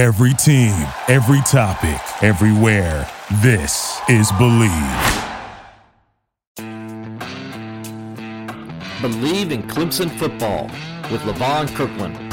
Every team, every topic, everywhere. This is Bleav. Bleav in Clemson football with Levon Kirkland.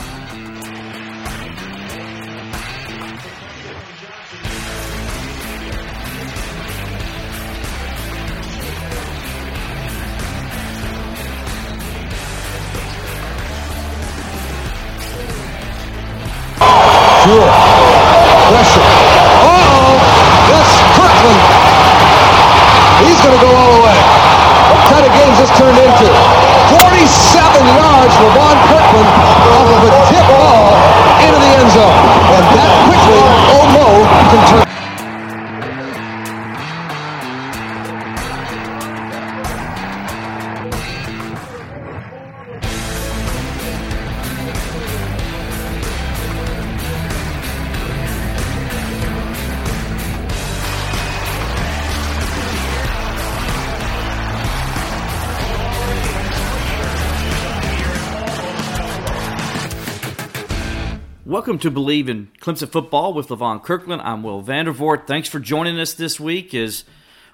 Welcome to Bleav in Clemson Football with Levon Kirkland. I'm Will Vandervoort. Thanks for joining us this week as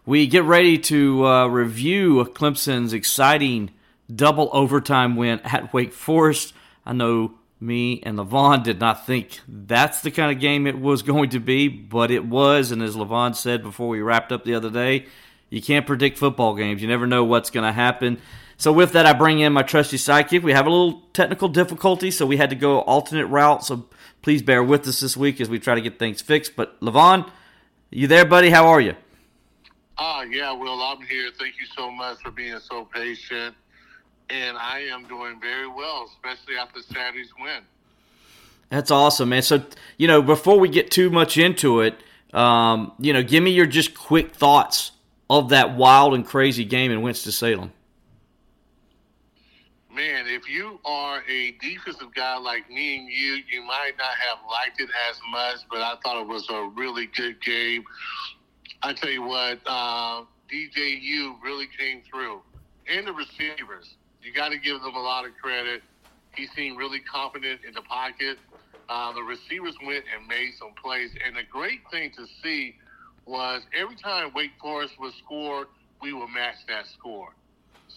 we get ready to uh, review Clemson's exciting double overtime win at Wake Forest. I know me and Levon did not think that's the kind of game it was going to be, but it was. And as Levon said before we wrapped up the other day, you can't predict football games. You never know what's going to happen. So with that, I bring in my trusty sidekick. We have a little technical difficulty, so we had to go alternate route. So please bear with us this week as we try to get things fixed. But Levon, you there, buddy? How are you? Ah, yeah, Will, I'm here. Thank you so much for being so patient. And I am doing very well, especially after Saturday's win. That's awesome, man. So, you know, before we get too much into it, um, you know, give me your just quick thoughts of that wild and crazy game in Winston-Salem. Man, if you are a defensive guy like me and you, you might not have liked it as much, but I thought it was a really good game. I tell you what, uh, DJU really came through. And the receivers, you got to give them a lot of credit. He seemed really confident in the pocket. Uh, the receivers went and made some plays. And the great thing to see was every time Wake Forest would score, we would match that score.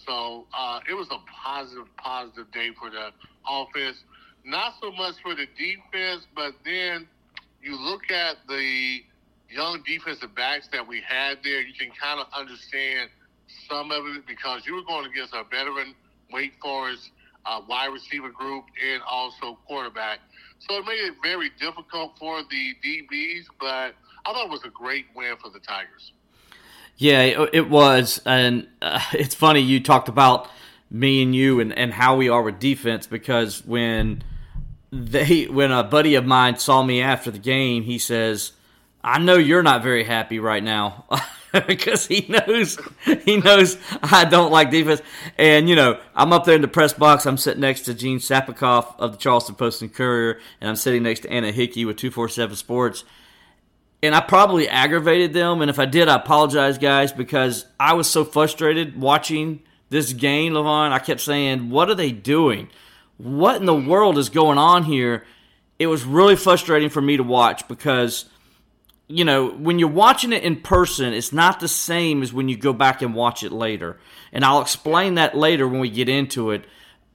So uh, it was a positive, positive day for the offense. Not so much for the defense, but then you look at the young defensive backs that we had there. You can kind of understand some of it because you were going against a veteran Wake Forest uh, wide receiver group and also quarterback. So it made it very difficult for the DBs, but I thought it was a great win for the Tigers. Yeah, it, was, and uh, it's funny you talked about me and you and, and how we are with defense because when they when a buddy of mine saw me after the game, he says, "I know you're not very happy right now." because he knows he knows I don't like defense. And you know, I'm up there in the press box. I'm sitting next to Gene Sapakoff of the Charleston Post and Courier, and I'm sitting next to Anna Hickey with 247 Sports. And I probably aggravated them, and if I did, I apologize, guys, because I was so frustrated watching this game, Levon. I kept saying, "What are they doing? What in the world is going on here?" It was really frustrating for me to watch because you know, when you're watching it in person, it's not the same as when you go back and watch it later. And I'll explain that later when we get into it.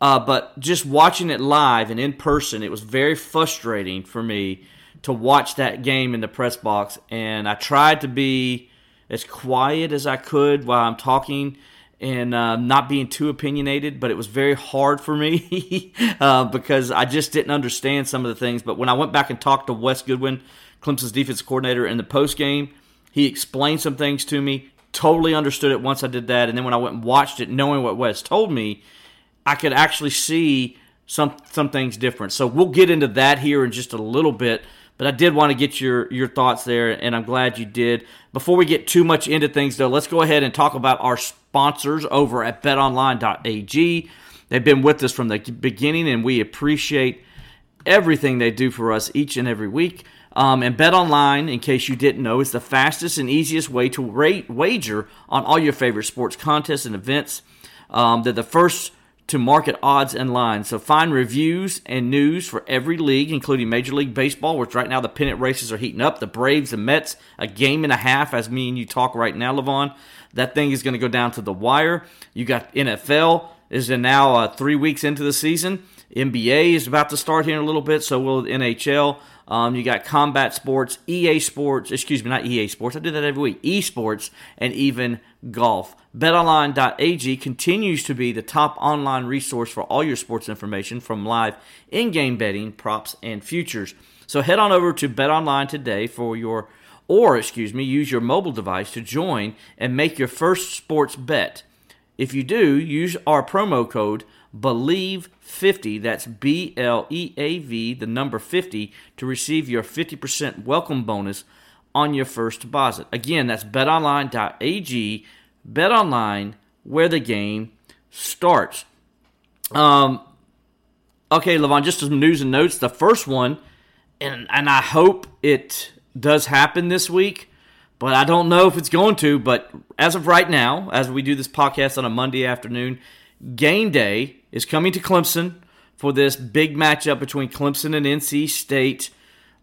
Uh, but just watching it live and in person, it was very frustrating for me to watch that game in the press box. And I tried to be as quiet as I could while I'm talking and uh, not being too opinionated, but it was very hard for me uh, because I just didn't understand some of the things. But when I went back and talked to Wes Goodwin, Clemson's defense coordinator, in the post game, he explained some things to me. Totally understood it once I did that, and then when I went and watched it, knowing what Wes told me, I could actually see some some things different. So we'll get into that here in just a little bit. But I did want to get your your thoughts there, and I'm glad you did. Before we get too much into things, though, let's go ahead and talk about our sponsors over at BetOnline.ag. They've been with us from the beginning, and we appreciate everything they do for us each and every week. Um, and Bet Online, in case you didn't know, is the fastest and easiest way to rate, wager on all your favorite sports contests and events. Um, they're the first to market odds and lines. So find reviews and news for every league, including Major League Baseball, which right now the pennant races are heating up. The Braves and Mets, a game and a half as me and you talk right now, Levon. That thing is going to go down to the wire. You got NFL is now uh, three weeks into the season. NBA is about to start here in a little bit, so will NHL. Um, you got combat sports, EA Sports, excuse me, not EA Sports. I do that every week. Esports and even golf. BetOnline.ag continues to be the top online resource for all your sports information from live in-game betting, props, and futures. So head on over to BetOnline today for your, or excuse me, use your mobile device to join and make your first sports bet. If you do, use our promo code BLEAV50, that's B L E A V, the number 50, to receive your 50% welcome bonus on your first deposit. Again, that's betonline.ag, betonline, where the game starts. Um, okay, Levon, just some news and notes. The first one, and, and I hope it does happen this week, but I don't know if it's going to. But as of right now, as we do this podcast on a Monday afternoon, game day is coming to Clemson for this big matchup between Clemson and NC State.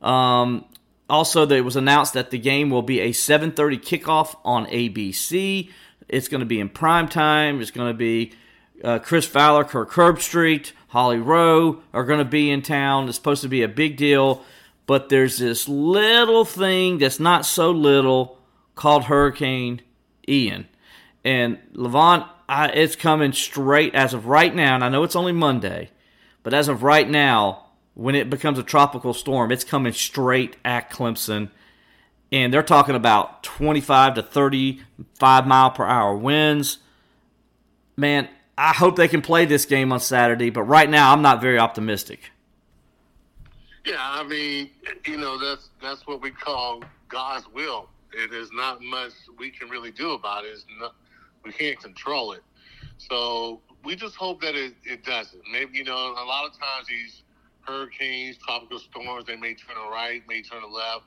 Um, also, it was announced that the game will be a 7:30 kickoff on ABC. It's going to be in prime time. It's going to be uh, Chris Fowler, Kirk Herbstreit, Holly Rowe are going to be in town. It's supposed to be a big deal, but there's this little thing that's not so little called Hurricane Ian. And Levon, I, it's coming straight as of right now, and I know it's only Monday, but as of right now, when it becomes a tropical storm, it's coming straight at Clemson. And they're talking about 25 to 35 mile per hour winds. Man, I hope they can play this game on Saturday, but right now I'm not very optimistic. Yeah, I mean, you know, that's that's what we call God's will. It is not much we can really do about it. Not, we can't control it. So we just hope that it, it doesn't. Maybe, you know, a lot of times these hurricanes, tropical storms, they may turn right, may turn left.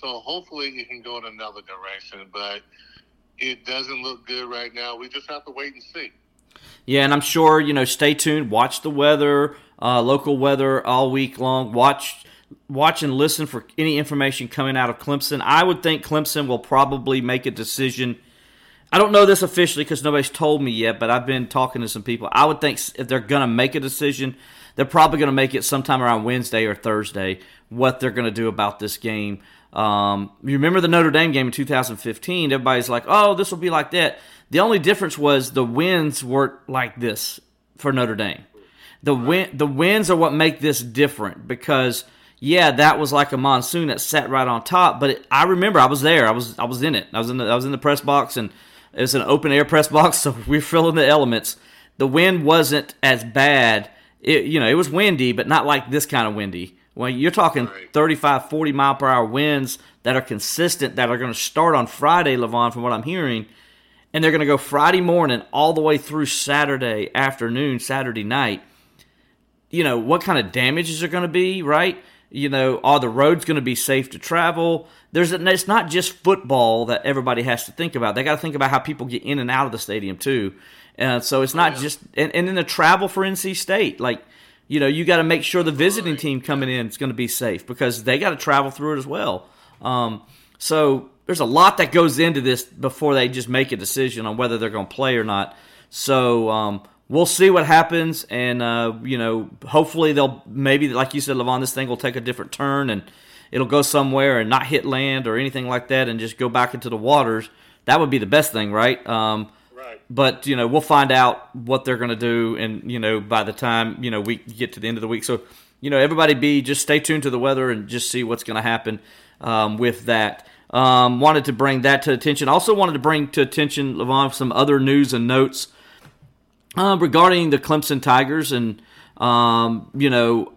So hopefully it can go in another direction. But it doesn't look good right now. We just have to wait and see. Yeah, and I'm sure, you know, stay tuned, watch the weather, uh, local weather all week long. Watch watch and listen for any information coming out of Clemson. I would think Clemson will probably make a decision – I don't know this officially because nobody's told me yet, but I've been talking to some people. I would think if they're going to make a decision, they're probably going to make it sometime around Wednesday or Thursday what they're going to do about this game. Um, you remember the Notre Dame game in 2015? Everybody's like, oh, this will be like that. The only difference was the winds weren't like this for Notre Dame. The wind, the winds are what make this different because yeah, that was like a monsoon that sat right on top. But it, I remember I was there. I was I was in it. I was in the, I was in the press box and it was an open air press box, so we are filling the elements. The wind wasn't as bad. It, you know, it was windy, but not like this kind of windy. When you're talking 35, 40 mile per hour winds that are consistent, that are going to start on Friday, Levon, from what I'm hearing, and they're going to go Friday morning all the way through Saturday afternoon, Saturday night. You know, what kind of damages are going to be, right? You know, are the roads going to be safe to travel? There's a, it's not just football that everybody has to think about. They got to think about how people get in and out of the stadium too. And so it's not oh, yeah. just and, and then the travel for NC State, like you know, you got to make sure the visiting team coming in is going to be safe because they got to travel through it as well. Um, so there's a lot that goes into this before they just make a decision on whether they're going to play or not. So um, we'll see what happens, and uh, you know, hopefully they'll maybe like you said, Levon, this thing will take a different turn and it'll go somewhere and not hit land or anything like that, and just go back into the waters. That would be the best thing, right? Um, But you know, we'll find out what they're going to do, and you know, by the time you know we get to the end of the week, so you know, everybody be just stay tuned to the weather and just see what's going to happen um, with that. Um, wanted to bring that to attention. Also wanted to bring to attention, Levon, some other news and notes uh, regarding the Clemson Tigers, and um, you know,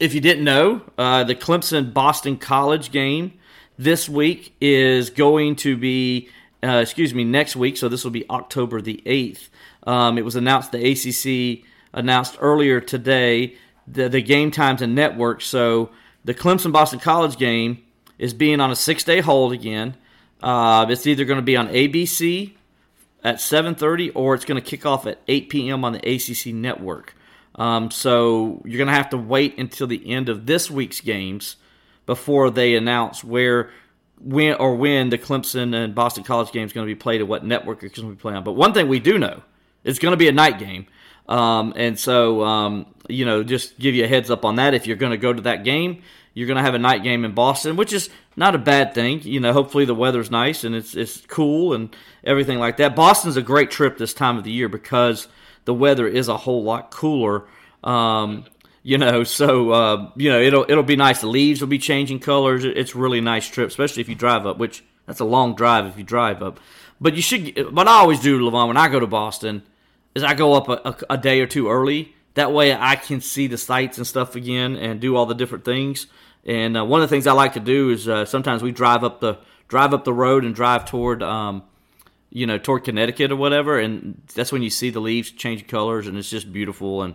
if you didn't know, uh, the Clemson Boston College game this week is going to be, uh, excuse me, next week. So this will be October the eighth. Um, it was announced the ACC announced earlier today the, the game times and network. So the Clemson Boston College game is being on a six day hold again. Uh, it's either going to be on ABC at 7:30, or it's going to kick off at 8 p.m. on the ACC network. Um, so you're going to have to wait until the end of this week's games before they announce where, when, or when the Clemson and Boston College game is going to be played and what network it's going to be played on. But one thing we do know, it's going to be a night game. Um, and so, um, you know, just give you a heads up on that. If you're going to go to that game, you're going to have a night game in Boston, which is not a bad thing. You know, hopefully the weather's nice and it's it's cool and everything like that. Boston's a great trip this time of the year because the weather is a whole lot cooler. Um, you know, so uh, you know it'll it'll be nice. The leaves will be changing colors. It's really nice trip, especially if you drive up. Which that's a long drive if you drive up. But you should. What I always do, Levon, when I go to Boston, is I go up a, a, a day or two early. That way, I can see the sights and stuff again and do all the different things. And uh, one of the things I like to do is uh, sometimes we drive up the drive up the road and drive toward um, you know toward Connecticut or whatever, and that's when you see the leaves change colors and it's just beautiful. And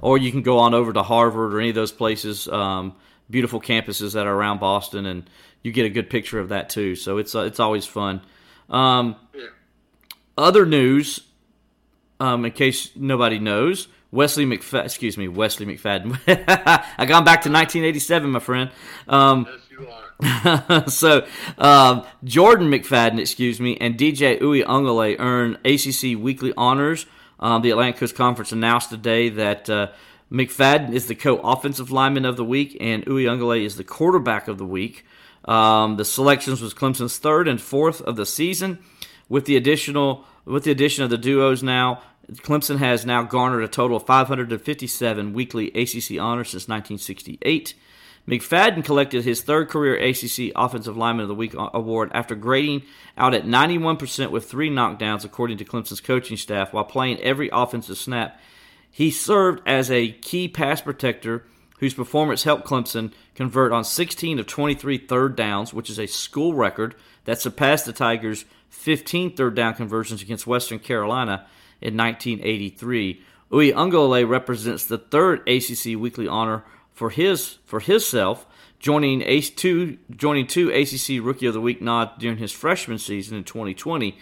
or you can go on over to Harvard or any of those places, um, beautiful campuses that are around Boston, and you get a good picture of that too. So it's uh, it's always fun. Um, other news, um, in case nobody knows, Wesley McFadden, excuse me, Wesley McFadden. I gone back to 1987, my friend. Um, Yes, you are. so um, Jordan McFadden, excuse me, and DJ Uiagalelei earned ACC weekly honors. Um, the Atlantic Coast Conference announced today that uh, McFadden is the co-offensive lineman of the week, and Uiagalelei is the quarterback of the week. Um, the selections was Clemson's third and fourth of the season, with the additional with the addition of the duos now. Clemson has now garnered a total of 557 weekly ACC honors since 1968. McFadden collected his third career ACC Offensive Lineman of the Week award after grading out at 91% with three knockdowns, according to Clemson's coaching staff, while playing every offensive snap. He served as a key pass protector whose performance helped Clemson convert on 16 of 23 third downs, which is a school record that surpassed the Tigers' 15 third down conversions against Western Carolina in 1983. Uiagalelei represents the third ACC weekly honor for his for himself, joining Ace two joining two ACC Rookie of the Week nod during his freshman season in 2020.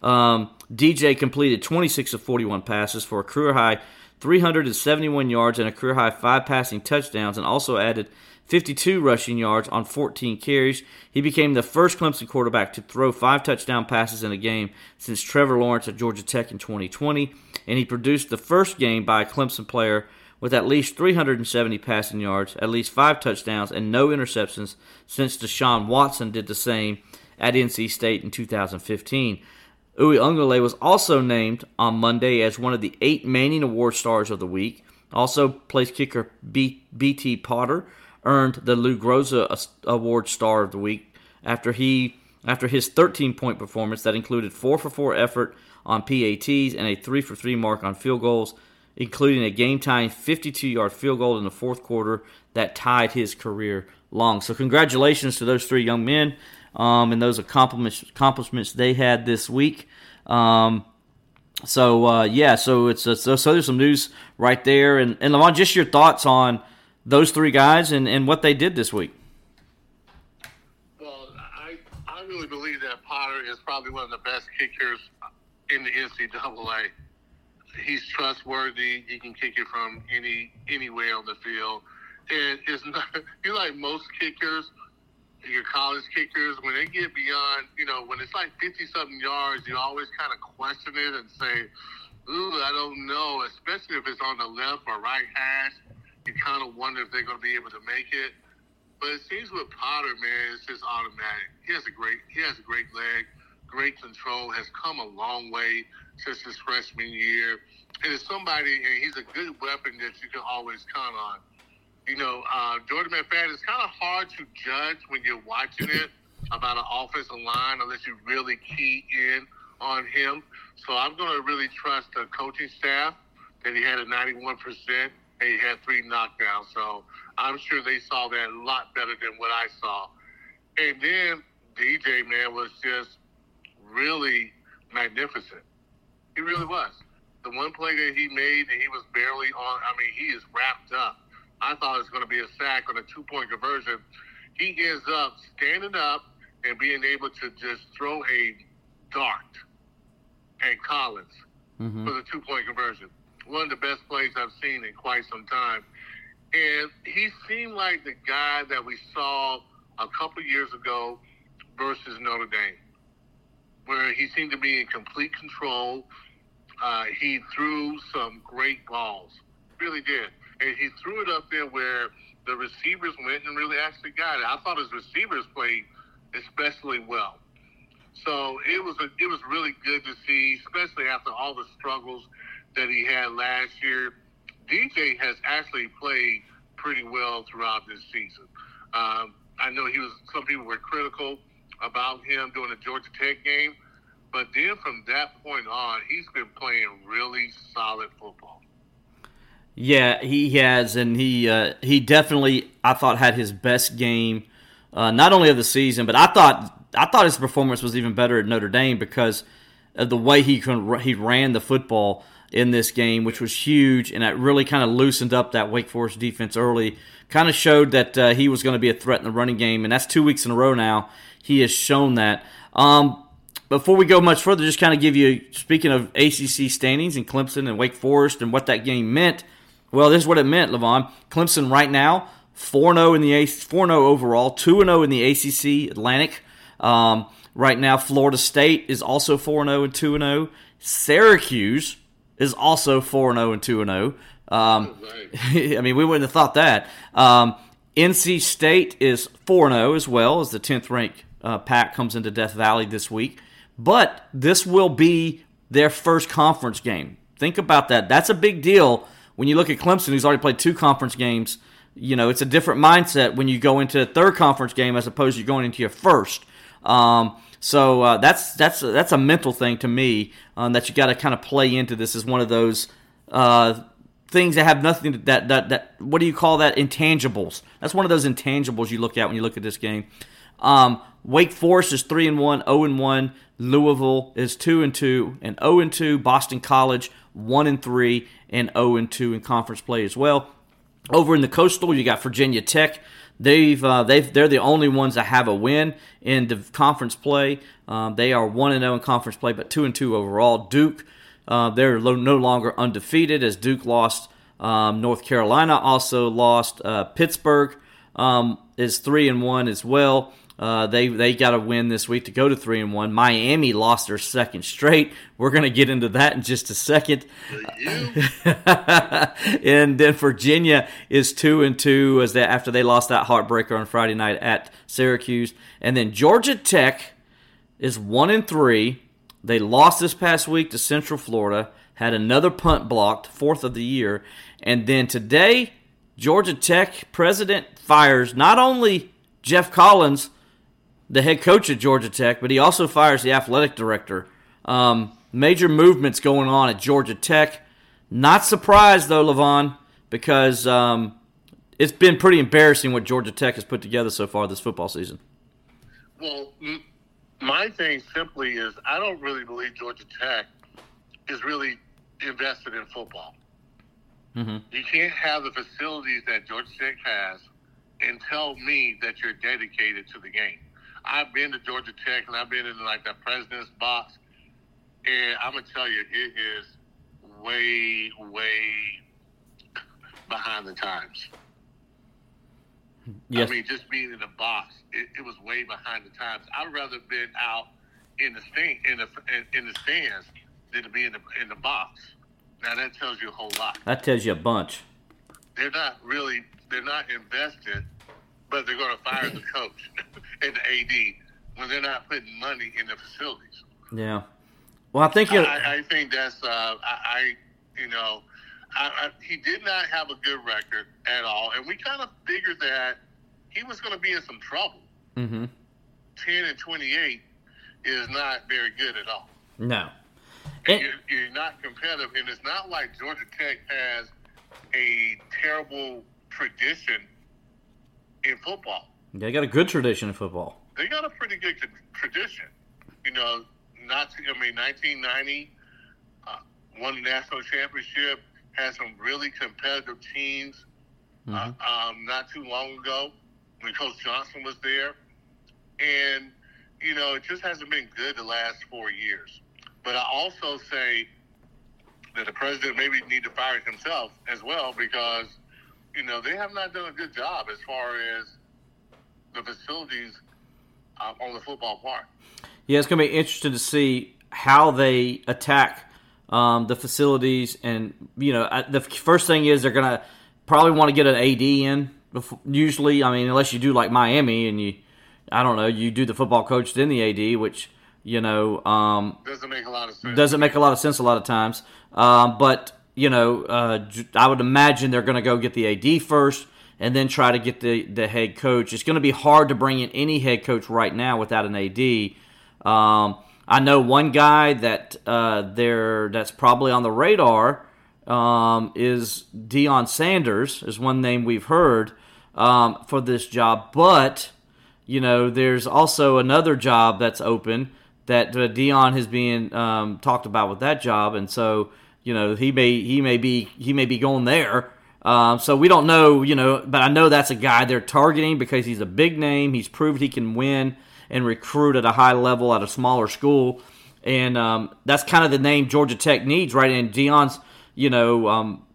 Um, DJ completed 26 of 41 passes for a career high 371 yards and a career high five passing touchdowns, and also added 52 rushing yards on 14 carries. He became the first Clemson quarterback to throw five touchdown passes in a game since Trevor Lawrence at Georgia Tech in 2020, and he produced the first game by a Clemson player with at least 370 passing yards, at least five touchdowns, and no interceptions since Deshaun Watson did the same at NC State in 2015. Uwe Uiagalelei was also named on Monday as one of the eight Manning Award stars of the week. Also, place kicker B- B.T. Potter earned the Lou Groza Award Star of the Week after he after his 13 point performance that included four for four effort on PATs and a three for three mark on field goals, including a game tying 52 yard field goal in the fourth quarter that tied his career long. So, congratulations to those three young men um, and those accomplishments accomplishments they had this week. Um, so uh, yeah, so it's uh, so, so there's some news right there, and and Lamont, just your thoughts on those three guys and, and what they did this week. Well, I I really believe that Potter is probably one of the best kickers in the NCAA. He's trustworthy. He can kick it from any anywhere on the field, and it's not. You like most kickers, your college kickers, when they get beyond, you know, when it's like fifty something yards, you always kind of question it and say, "Ooh, I don't know." Especially if it's on the left or right hash, you kind of wonder if they're going to be able to make it. But it seems with Potter, man, it's just automatic. He has a great, he has a great leg, great control. Has come a long way since his freshman year, and it's somebody, and he's a good weapon that you can always count on. You know, uh, Jordan McFadden, it's kind of hard to judge when you're watching it about an offensive line unless you really key in on him. So I'm going to really trust the coaching staff that he had a 91% and he had three knockdowns. So I'm sure they saw that a lot better than what I saw. And then DJ, man, was just really magnificent. He really was. The one play that he made, that he was barely on, I mean, he is wrapped up. I thought it was going to be a sack on a two point conversion. He ends up standing up and being able to just throw a dart. and Collins mm-hmm. for the two point conversion. One of the best plays I've seen in quite some time. And he seemed like the guy that we saw a couple years ago versus Notre Dame, where he seemed to be in complete control. Uh, he threw some great balls, really did. And he threw it up there where the receivers went and really actually got it. I thought his receivers played especially well. So it was a, it was really good to see, especially after all the struggles that he had last year. DJ has actually played pretty well throughout this season. Um, I know he was. Some people were critical about him during the Georgia Tech game, but then from that point on, he's been playing really solid football. Yeah, he has, and he uh, he definitely I thought had his best game, uh, not only of the season, but I thought I thought his performance was even better at Notre Dame because of the way he he ran the football in this game, which was huge, and that really kind of loosened up that Wake Forest defense early. Kind of showed that uh, he was going to be a threat in the running game, and that's two weeks in a row now. He has shown that. Um, before we go much further, just kind of give you speaking of ACC standings and Clemson and Wake Forest and what that game meant. Well, this is what it meant, Levon. Clemson right now 4 0 in the 4 0 overall, 2 0 in the ACC Atlantic. Um, right now, Florida State is also 4 0 and 2 0. Syracuse is also 4 0 and 2 0. Um, I mean, we wouldn't have thought that. Um, NC State is 4 0 as well as the 10th ranked uh, pack comes into Death Valley this week. But this will be their first conference game. Think about that. That's a big deal when you look at Clemson, who's already played two conference games. You know, it's a different mindset when you go into a third conference game as opposed to going into your first. Um, so uh, that's that's that's a mental thing to me um, that you got to kind of play into this is one of those uh, things that have nothing to, that that that what do you call that intangibles? That's one of those intangibles you look at when you look at this game. Um, Wake Forest is three and one, zero oh and one. Louisville is two and two, and zero oh and two. Boston College one and three, and zero and two in conference play as well. Over in the Coastal, you got Virginia Tech They've uh, they've they're the only ones that have a win in the conference play. Um, they are one and zero oh in conference play, but two and two overall. Duke, uh, they're lo- no longer undefeated as Duke lost. Um, North Carolina also lost. Uh, Pittsburgh um, is three and one as well. Uh, they they got a win this week to go to three and one. Miami lost their second straight. We're going to get into that in just a second. and then Virginia is two and two as they after they lost that heartbreaker on Friday night at Syracuse. And then Georgia Tech is one and three. They lost this past week to Central Florida. Had another punt blocked, fourth of the year. And then today, Georgia Tech president fires not only Geoff Collins the head coach at Georgia Tech, but he also fires the athletic director. Um, major movements going on at Georgia Tech. Not surprised though, Levon, because um, it's been pretty embarrassing what Georgia Tech has put together so far this football season. Well, my thing simply is I don't really believe Georgia Tech is really invested in football. Mm-hmm. You can't have the facilities that Georgia Tech has and tell me that you're dedicated to the game. I've been to Georgia Tech and I've been in like the president's box, and I'm gonna tell you, it is way, way behind the times. Yes. I mean, just being in the box, it, it was way behind the times. I'd rather been out in the stand in the in, in the stands than to be in the in the box. Now that tells you a whole lot. That tells you a bunch. They're not really. They're not invested but they're going to fire the coach and the AD when they're not putting money in the facilities. Yeah. Well, I think I, I, think that's uh, I, I, you know, I, he did not have a good record at all, and we kind of figured that he was going to be in some trouble. Mm-hmm. Ten and twenty-eight is not very good at all. No. It, you're, you're not competitive, and it's not like Georgia Tech has a terrible tradition in football. They got a good tradition in football. They got a pretty good tradition. You know, not I mean, 1990 uh, won the national championship. Had some really competitive teams. Uh, mm-hmm. Uh, um, not too long ago when Coach Johnson was there, and you know, it just hasn't been good the last four years. But I also say that the president maybe need to fire himself as well because you know they have not done a good job as far as the facilities uh, on the football park. Yeah, it's going to be interesting to see how they attack um, the facilities, and you know, the first thing is they're going to probably want to get an AD in. Before, usually, I mean, unless you do like Miami and you, I don't know, you do the football coach then the AD, which you know um, doesn't make a lot of sense. Doesn't make a lot of sense a lot of times. Um, but you know, uh, I would imagine they're going to go get the AD first and then try to get the, the head coach. It's going to be hard to bring in any head coach right now without an AD. Um, I know one guy that uh, there that's probably on the radar um, is Deion Sanders, is one name we've heard um, for this job. But you know, there's also another job that's open that uh, Deion has been um, talked about with that job, and so you know he may he may be he may be going there. Um, so we don't know, you know, but I know that's a guy they're targeting because he's a big name. He's proved he can win and recruit at a high level at a smaller school, and um, that's kind of the name Georgia Tech needs, right? And Deion's, you know, um,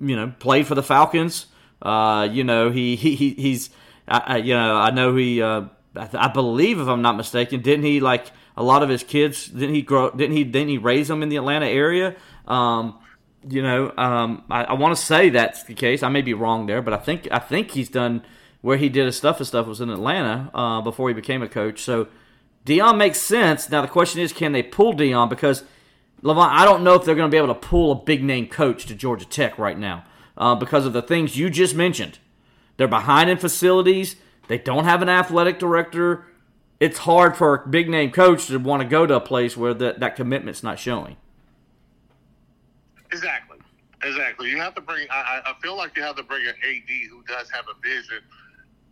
you know, played for the Falcons. Uh, you know, he, he he's, I, you know, I know he, uh, I, I believe if I'm not mistaken, didn't he like a lot of his kids? Didn't he grow? Didn't he? Didn't he raise them in the Atlanta area? Um, you know, um, I, I want to say that's the case. I may be wrong there, but I think I think he's done where he did his stuff and stuff was in Atlanta uh, before he became a coach. So Deion makes sense. Now the question is, can they pull Deion? Because Levon, I don't know if they're going to be able to pull a big name coach to Georgia Tech right now uh, because of the things you just mentioned. They're behind in facilities. They don't have an athletic director. It's hard for a big name coach to want to go to a place where that, that commitment's not showing. Exactly. Exactly. You have to bring. I, I feel like you have to bring an AD who does have a vision,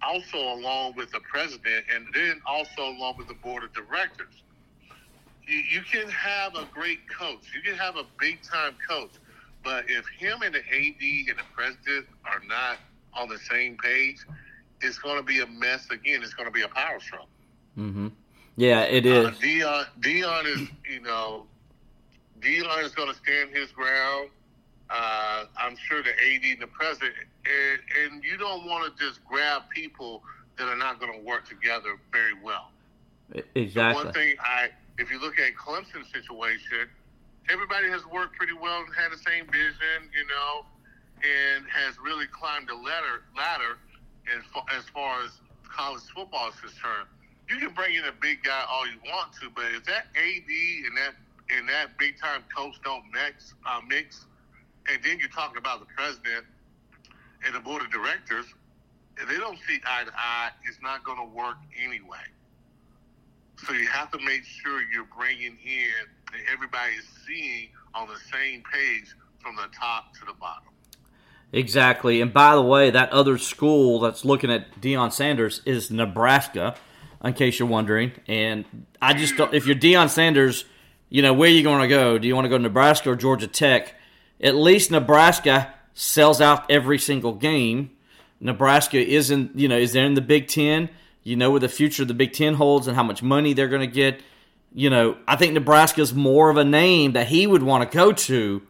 also along with the president, and then also along with the board of directors. You, you can have a great coach. You can have a big time coach, but if him and the AD and the president are not on the same page, it's going to be a mess again. It's going to be a power struggle. Mm-hmm. Yeah, it is. Uh, Deion, Deion is, you know, Deion is going to stand his ground. Uh, I'm sure the AD and the president, and, and you don't want to just grab people that are not going to work together very well. Exactly. One thing I, if you look at Clemson's situation, everybody has worked pretty well and had the same vision, you know, and has really climbed the ladder ladder as far, as far as college football is concerned. You can bring in a big guy all you want to, but if that AD and that and that big time coach don't mix, uh, mix, and then you're talking about the president and the board of directors, if they don't see eye to eye, it's not going to work anyway. So you have to make sure you're bringing in and everybody is seeing on the same page from the top to the bottom. Exactly. And by the way, that other school that's looking at Deion Sanders is Nebraska, in case you're wondering. And I just don't, if you're Deion Sanders, you know, where are you going to go? Do you want to go to Nebraska or Georgia Tech? At least Nebraska sells out every single game. Nebraska isn't, you know, is there in the Big Ten? You know where the future of the Big Ten holds and how much money they're going to get. You know, I think Nebraska's more of a name that he would want to go to.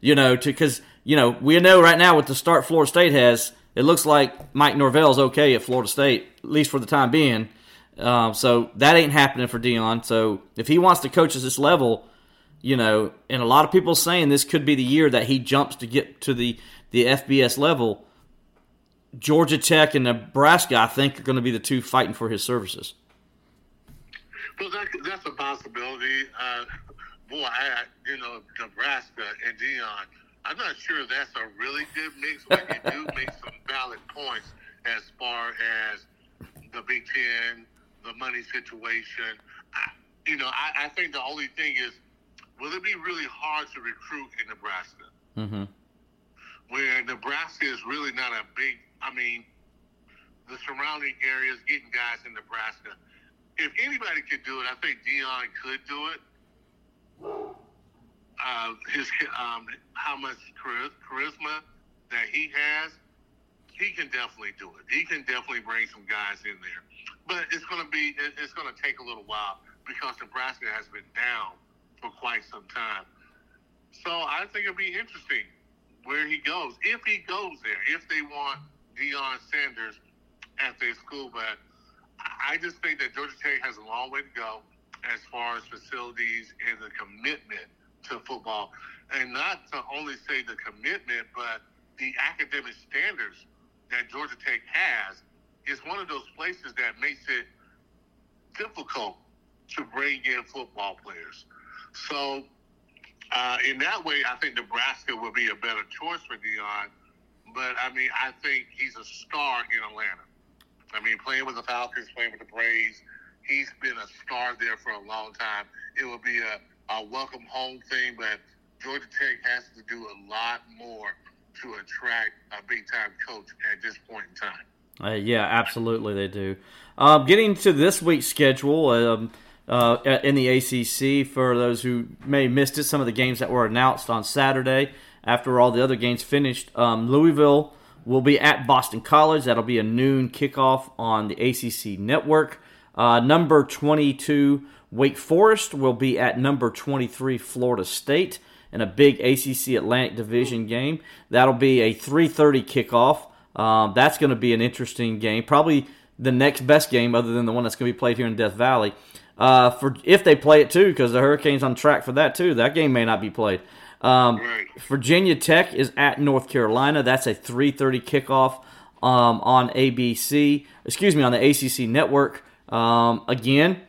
You know, to because you know we know right now with the start Florida State has, it looks like Mike Norvell's okay at Florida State at least for the time being. Um, so that ain't happening for Deion. So if he wants to coach at this level, you know, and a lot of people saying this could be the year that he jumps to get to the the FBS level. Georgia Tech and Nebraska, I think, are going to be the two fighting for his services. Well, that, that's a possibility. Uh, boy, I, you know, Nebraska and Deion. I'm not sure that's a really good mix, but you do make some valid points as far as the Big Ten, the money situation. I, you know, I, I think the only thing is, will it be really hard to recruit in Nebraska? Mm-hmm. Where Nebraska is really not a big, I mean, the surrounding areas getting guys in Nebraska. If anybody could do it, I think Deion could do it. Uh, his um, how much charisma that he has, he can definitely do it. He can definitely bring some guys in there but it's going to be it's going to take a little while because Nebraska has been down for quite some time. So I think it'll be interesting where he goes, if he goes there, if they want Deion Sanders at their school. But I just think that Georgia Tech has a long way to go as far as facilities and the commitment to football. And not to only say the commitment, but the academic standards that Georgia Tech has is one of those places that makes it difficult to bring in football players. So, uh, in that way, I think Nebraska would be a better choice for Deion. But I mean, I think he's a star in Atlanta. I mean, playing with the Falcons, playing with the Braves, he's been a star there for a long time. It will be a, a welcome home thing, but Georgia Tech has to do a lot more to attract a big time coach at this point in time. Uh, yeah, absolutely, they do. Um, getting to this week's schedule um, uh, in the ACC, for those who may have missed it, some of the games that were announced on Saturday after all the other games finished. Um, Louisville will be at Boston College. That'll be a noon kickoff on the ACC network. Uh, number 22, Wake Forest will be at number 23, Florida State, in a big ACC Atlantic Division game. That'll be a 3:30 kickoff. Um, that's going to be an interesting game. Probably the next best game, other than the one that's going to be played here in Death Valley. Uh, for if they play it too, because the Hurricanes on track for that too. That game may not be played. Um, Virginia Tech is at North Carolina. That's a 3:30 kickoff um, on ABC. Excuse me, on the ACC network. Um, again,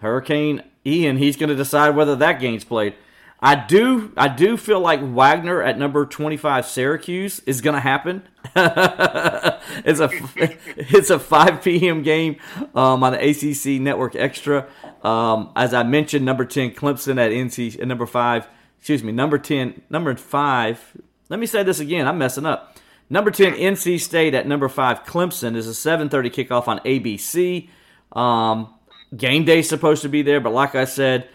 Hurricane Ian. He's going to decide whether that game's played. I do I do feel like Wagner at number 25 Syracuse is going to happen. it's a it's a 5 p.m. game um, on the ACC Network Extra. Um, as I mentioned, number 10 Clemson at NC at number 5. Excuse me, number 10, number 5. Let me say this again. I'm messing up. Number 10 NC State at number 5 Clemson is a 7:30 kickoff on ABC. Um, game day supposed to be there, but like I said,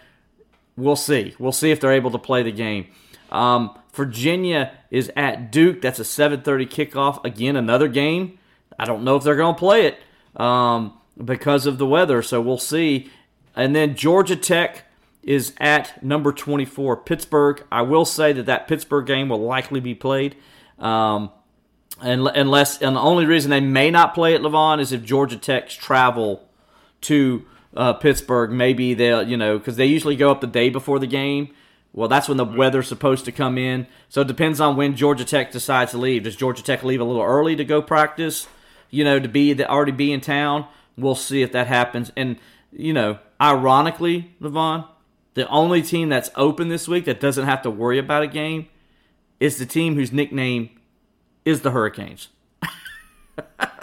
we'll see. We'll see if they're able to play the game. Um, Virginia is at Duke. That's a 7:30 kickoff. Again, another game. I don't know if they're going to play it um, because of the weather, so we'll see. And then Georgia Tech is at number 24, Pittsburgh. I will say that that Pittsburgh game will likely be played. Um, and, unless and the only reason they may not play at Levon is if Georgia Tech's travel to uh, Pittsburgh, maybe they'll, you know, because they usually go up the day before the game. Well, that's when the weather's supposed to come in. So it depends on when Georgia Tech decides to leave. Does Georgia Tech leave a little early to go practice? You know, to be to already be in town. We'll see if that happens. And you know, ironically, Levon, the only team that's open this week that doesn't have to worry about a game is the team whose nickname is the Hurricanes.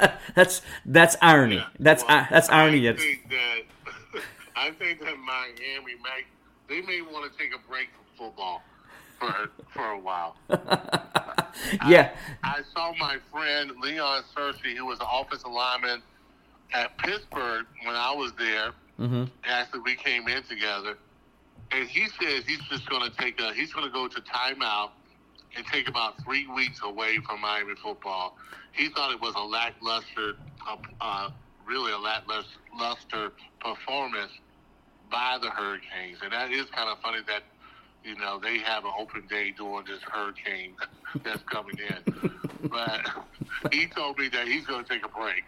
that's that's irony. Yeah. That's well, that's irony. I think that I think that Miami might they may want to take a break from football for for a while. yeah, I, I, saw my friend Leon Searcy, who was an offensive lineman at Pittsburgh when I was there. Mm-hmm. After we came in together, and he says he's just going to take a he's going to go to timeout and take about three weeks away from Miami football. He thought it was a lackluster, uh, really a lackluster performance by the Hurricanes, and that is kind of funny that you know they have an open day during this hurricane that's coming in. but he told me that he's going to take a break,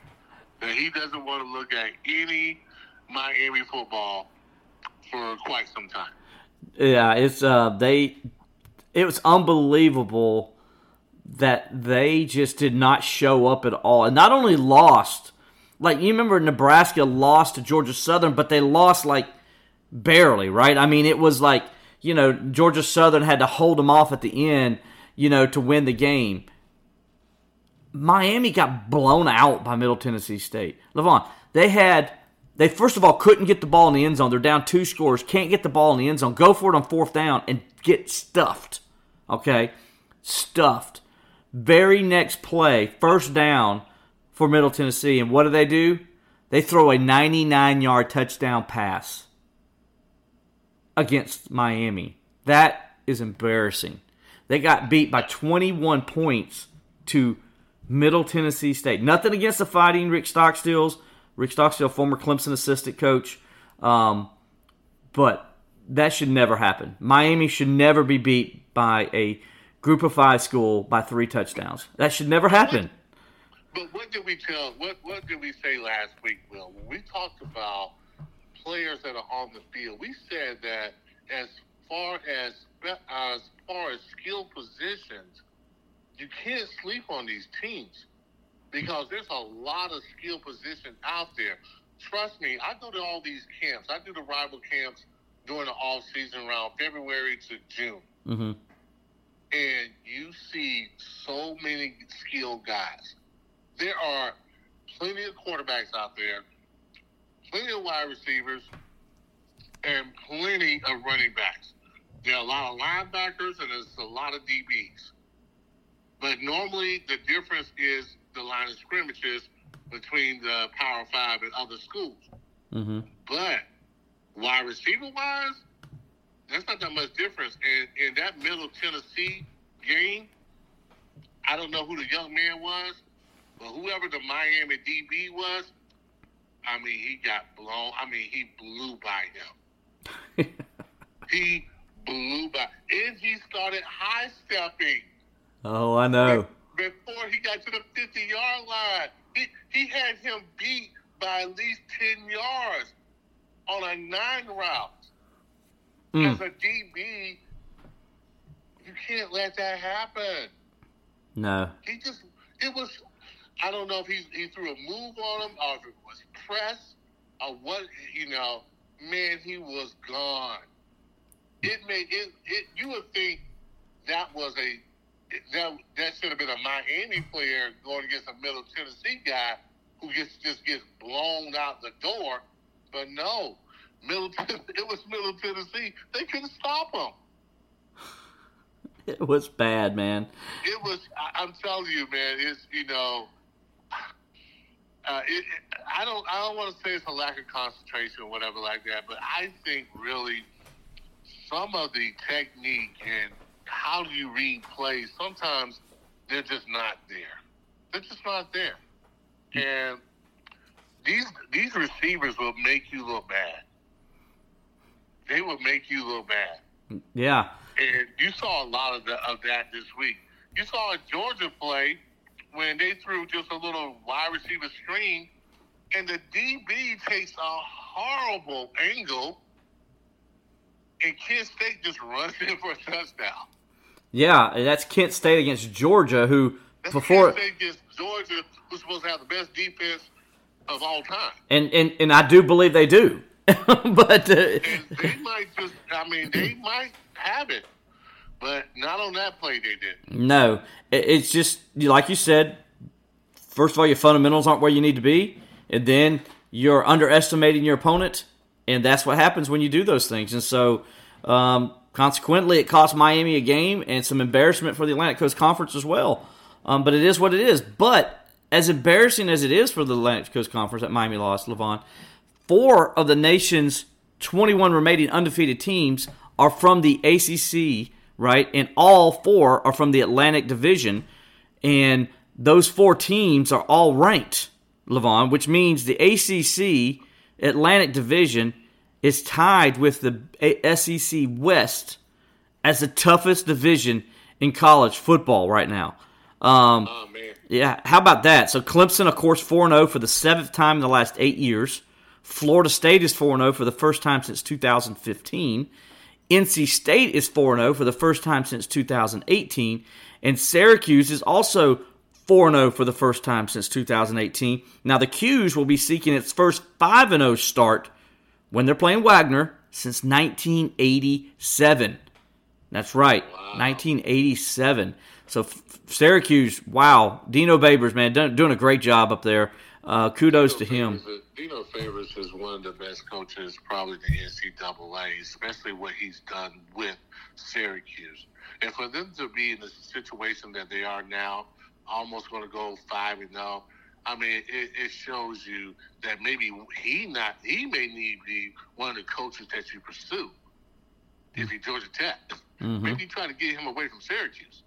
that he doesn't want to look at any Miami football for quite some time. Yeah, it's uh they it was unbelievable that they just did not show up at all. And not only lost, like you remember Nebraska lost to Georgia Southern, but they lost like barely, right? I mean, it was like, you know, Georgia Southern had to hold them off at the end, you know, to win the game. Miami got blown out by Middle Tennessee State. Levon, they had they first of all couldn't get the ball in the end zone. They're down two scores, can't get the ball in the end zone. Go for it on fourth down and get stuffed. Okay? Stuffed. Very next play, first down for Middle Tennessee. And what do they do? They throw a 99 yard touchdown pass against Miami. That is embarrassing. They got beat by 21 points to Middle Tennessee State. Nothing against the fighting Rick Stockstill's. Rick Stockstill, former Clemson assistant coach. Um, but that should never happen. Miami should never be beat by a group of five school by three touchdowns. That should never happen. But what did we tell? What what did we say last week, Will? When we talked about players that are on the field, we said that as far as as far as skill positions, you can't sleep on these teams because there's a lot of skill positions out there. Trust me, I go to all these camps. I do the rival camps during the off season around February to June. Mm-hmm. And you see so many skilled guys. There are plenty of quarterbacks out there, plenty of wide receivers, and plenty of running backs. There are a lot of linebackers and there's a lot of DBs. But normally the difference is the line of scrimmages between the Power Five and other schools. Mm-hmm. But wide receiver wise, that's not that much difference. And in that Middle Tennessee game, I don't know who the young man was, but whoever the Miami DB was, I mean, he got blown. I mean, he blew by him. he blew by, and he started high stepping Oh, I know. before he got to the 50 yard line. He, he had him beat by at least 10 yards on a nine route. Mm. As a DB, you can't let that happen. No. He just, it was, I don't know if he, he threw a move on him or if it was press or what, you know, man, he was gone. It made it, it you would think that was a, that, that should have been a Miami player going against a Middle Tennessee guy who gets just gets blown out the door. But no, Middle it was Middle Tennessee. They couldn't stop him. It was bad, man. It was. I, I'm telling you, man. It's you know. Uh, it, it, I don't. I don't want to say it's a lack of concentration or whatever like that, but I think really some of the technique and how you read plays. Sometimes they're just not there. They're just not there, and these these receivers will make you look bad. They will make you look bad. Yeah. And you saw a lot of, the, of that this week. You saw a Georgia play when they threw just a little wide receiver screen, and the DB takes a horrible angle, and Kent State just runs in for a touchdown. Yeah, and that's Kent State against Georgia, who That's before Kent State against Georgia, who's supposed to have the best defense of all time. and and and I do believe they do, but uh, they might just, I mean, they might have it, but not on that play they did. no, it's just like you said. First of all, your fundamentals aren't where you need to be, and then you're underestimating your opponent, and that's what happens when you do those things. And so, um, consequently, it cost Miami a game and some embarrassment for the Atlantic Coast Conference as well. Um, but it is what it is. But as embarrassing as it is for the Atlantic Coast Conference that Miami lost, Levon, four of the nation's 21 remaining undefeated teams are from the ACC, right? And all four are from the Atlantic Division. And those four teams are all ranked, Levon, which means the ACC Atlantic Division is tied with the SEC West as the toughest division in college football right now. Um, Oh, yeah, how about that? So Clemson, of course, 4 0 for the seventh time in the last eight years. Florida State is 4 0 for the first time since 2015. NC State is 4 0 for the first time since 2018. And Syracuse is also 4 0 for the first time since 2018. Now, the 'Cuse will be seeking its first 5 0 start when they're playing Wagner since 1987. That's right, 1987. So F- Syracuse, wow, Dino Babers, man, done, doing a great job up there. Uh, kudos to him. Babers Dino Babers is one of the best coaches, probably in the NCAA, especially what he's done with Syracuse. And for them to be in the situation that they are now, almost going to go five and zero. I mean, it, it shows you that maybe he not he may need to be one of the coaches that you pursue. If he Georgia Tech, maybe try to get him away from Syracuse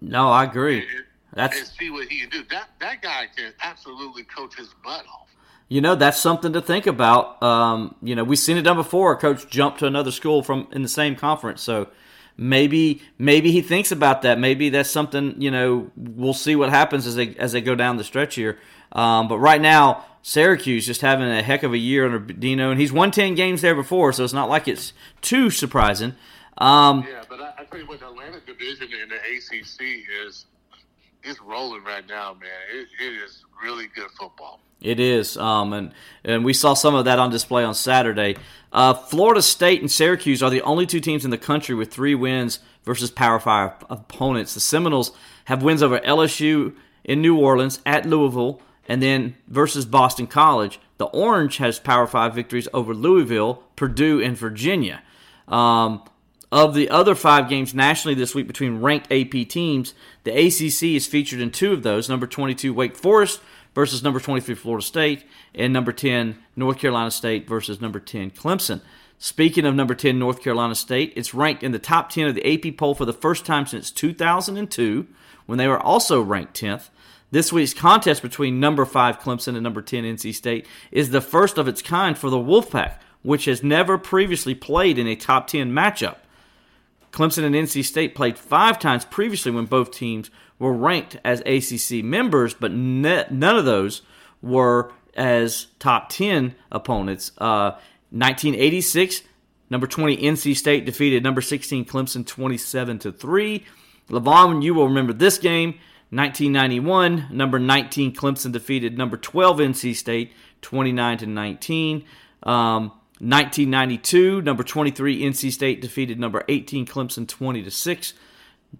No, I agree. And, and That's see what he can do. That that guy can absolutely coach his butt off. you know that's something to think about. Um, you know, we've seen it done before. A coach jumped to another school from in the same conference, so maybe maybe he thinks about that. Maybe that's something you know we'll see what happens as they as they go down the stretch here. Um, but right now, Syracuse just having a heck of a year under Dino, and he's won ten games there before, so it's not like it's too surprising. Um, yeah, but I, I tell you what, the Atlantic division in the ACC is is rolling right now, man. It, it is really good football. It is, um, and and we saw some of that on display on Saturday. Uh, Florida State and Syracuse are the only two teams in the country with three wins versus Power Five opponents. The Seminoles have wins over LSU in New Orleans, at Louisville, and then versus Boston College. The Orange has Power Five victories over Louisville, Purdue, and Virginia. Um, of the other five games nationally this week between ranked AP teams, the ACC is featured in two of those. Number 22, Wake Forest versus number 23, Florida State, and number 10, North Carolina State versus number 10, Clemson. Speaking of number 10, North Carolina State, it's ranked in the top 10 of the AP poll for the first time since 2002, when they were also ranked 10th. This week's contest between number 5 Clemson and number 10 NC State is the first of its kind for the Wolfpack, which has never previously played in a top 10 matchup. Clemson and NC State played five times previously when both teams were ranked as ACC members, but ne- none of those were as top 10 opponents. Uh, 1986, number 20 NC State defeated number 16 Clemson 27 to 3. Levon, you will remember this game. 1991, number 19 Clemson defeated number 12 NC State 29 to 19. Um, 1992, number 23 NC State defeated number 18 Clemson 20 to 6.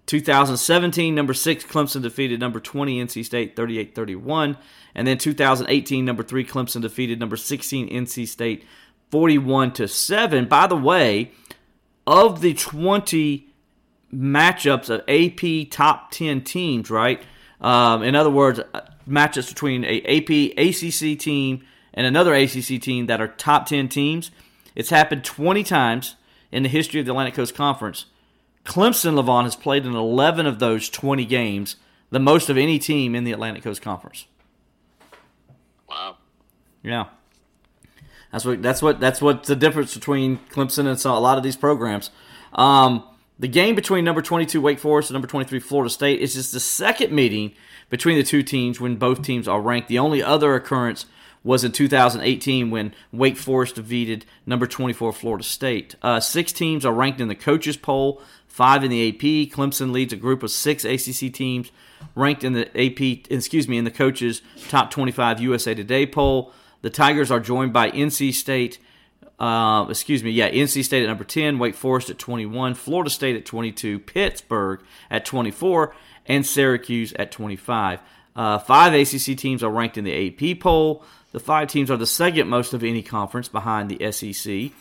2017, number 6 Clemson defeated number 20 NC State 38-31, and then 2018, number 3 Clemson defeated number 16 NC State 41 to 7. By the way, of the 20 matchups of AP top 10 teams, right? Um, in other words, uh, matchups between a AP ACC team and another ACC team that are top 10 teams. It's happened 20 times in the history of the Atlantic Coast Conference. Clemson Levon has played in 11 of those 20 games, the most of any team in the Atlantic Coast Conference. Wow. Yeah. That's what that's what that's what the difference between Clemson and a lot of these programs. Um, the game between number 22 Wake Forest and number 23 Florida State is just the second meeting between the two teams when both teams are ranked. The only other occurrence was in 2018 when Wake Forest defeated number 24 Florida State. Uh, six teams are ranked in the coaches poll, five in the AP. Clemson leads a group of six ACC teams ranked in the AP, excuse me, in the coaches top 25 USA Today poll. The Tigers are joined by NC State. Uh, excuse me, yeah, NC State at number 10, Wake Forest at 21, Florida State at 22, Pittsburgh at 24, and Syracuse at 25. Uh, five ACC teams are ranked in the AP poll. The five teams are the second most of any conference behind the SEC.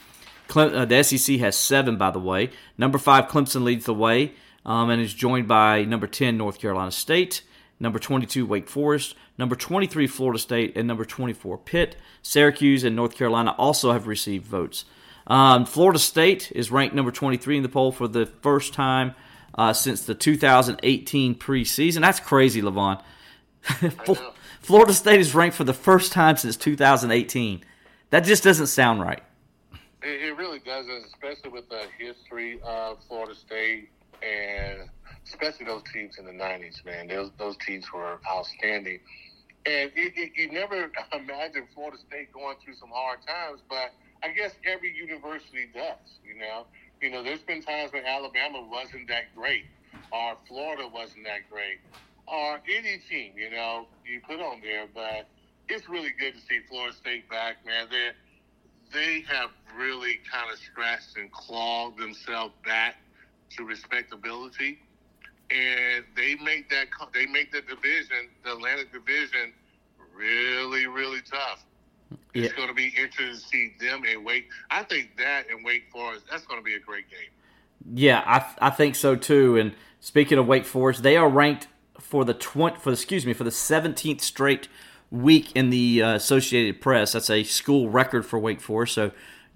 Uh, the SEC has seven, by the way. Number five, Clemson leads the way um, and is joined by number 10, North Carolina State, number 22, Wake Forest, number 23, Florida State, and number 24, Pitt. Syracuse and North Carolina also have received votes. Um, Florida State is ranked number 23 in the poll for the first time uh, since the 2018 preseason. That's crazy, Levon. Florida State is ranked for the first time since 2018. That just doesn't sound right. It, it really doesn't, especially with the history of Florida State and especially those teams in the 90s, man. Those, those teams were outstanding. And it, it, you never imagine Florida State going through some hard times, but I guess every university does, you know. You know, there's been times when Alabama wasn't that great or Florida wasn't that great or any team, you know, you put on there. But it's really good to see Florida State back, man. They they have really kind of scratched and clawed themselves back to respectability, and they make that they make the division, the Atlantic Division, really really tough. Yeah. It's going to be interesting to see them and Wake. I think that and Wake Forest, that's going to be a great game. Yeah, I, I think so too. And speaking of Wake Forest, they are ranked for the tw- for excuse me for the 17th straight week in the uh, Associated Press. That's a school record for Wake Forest. So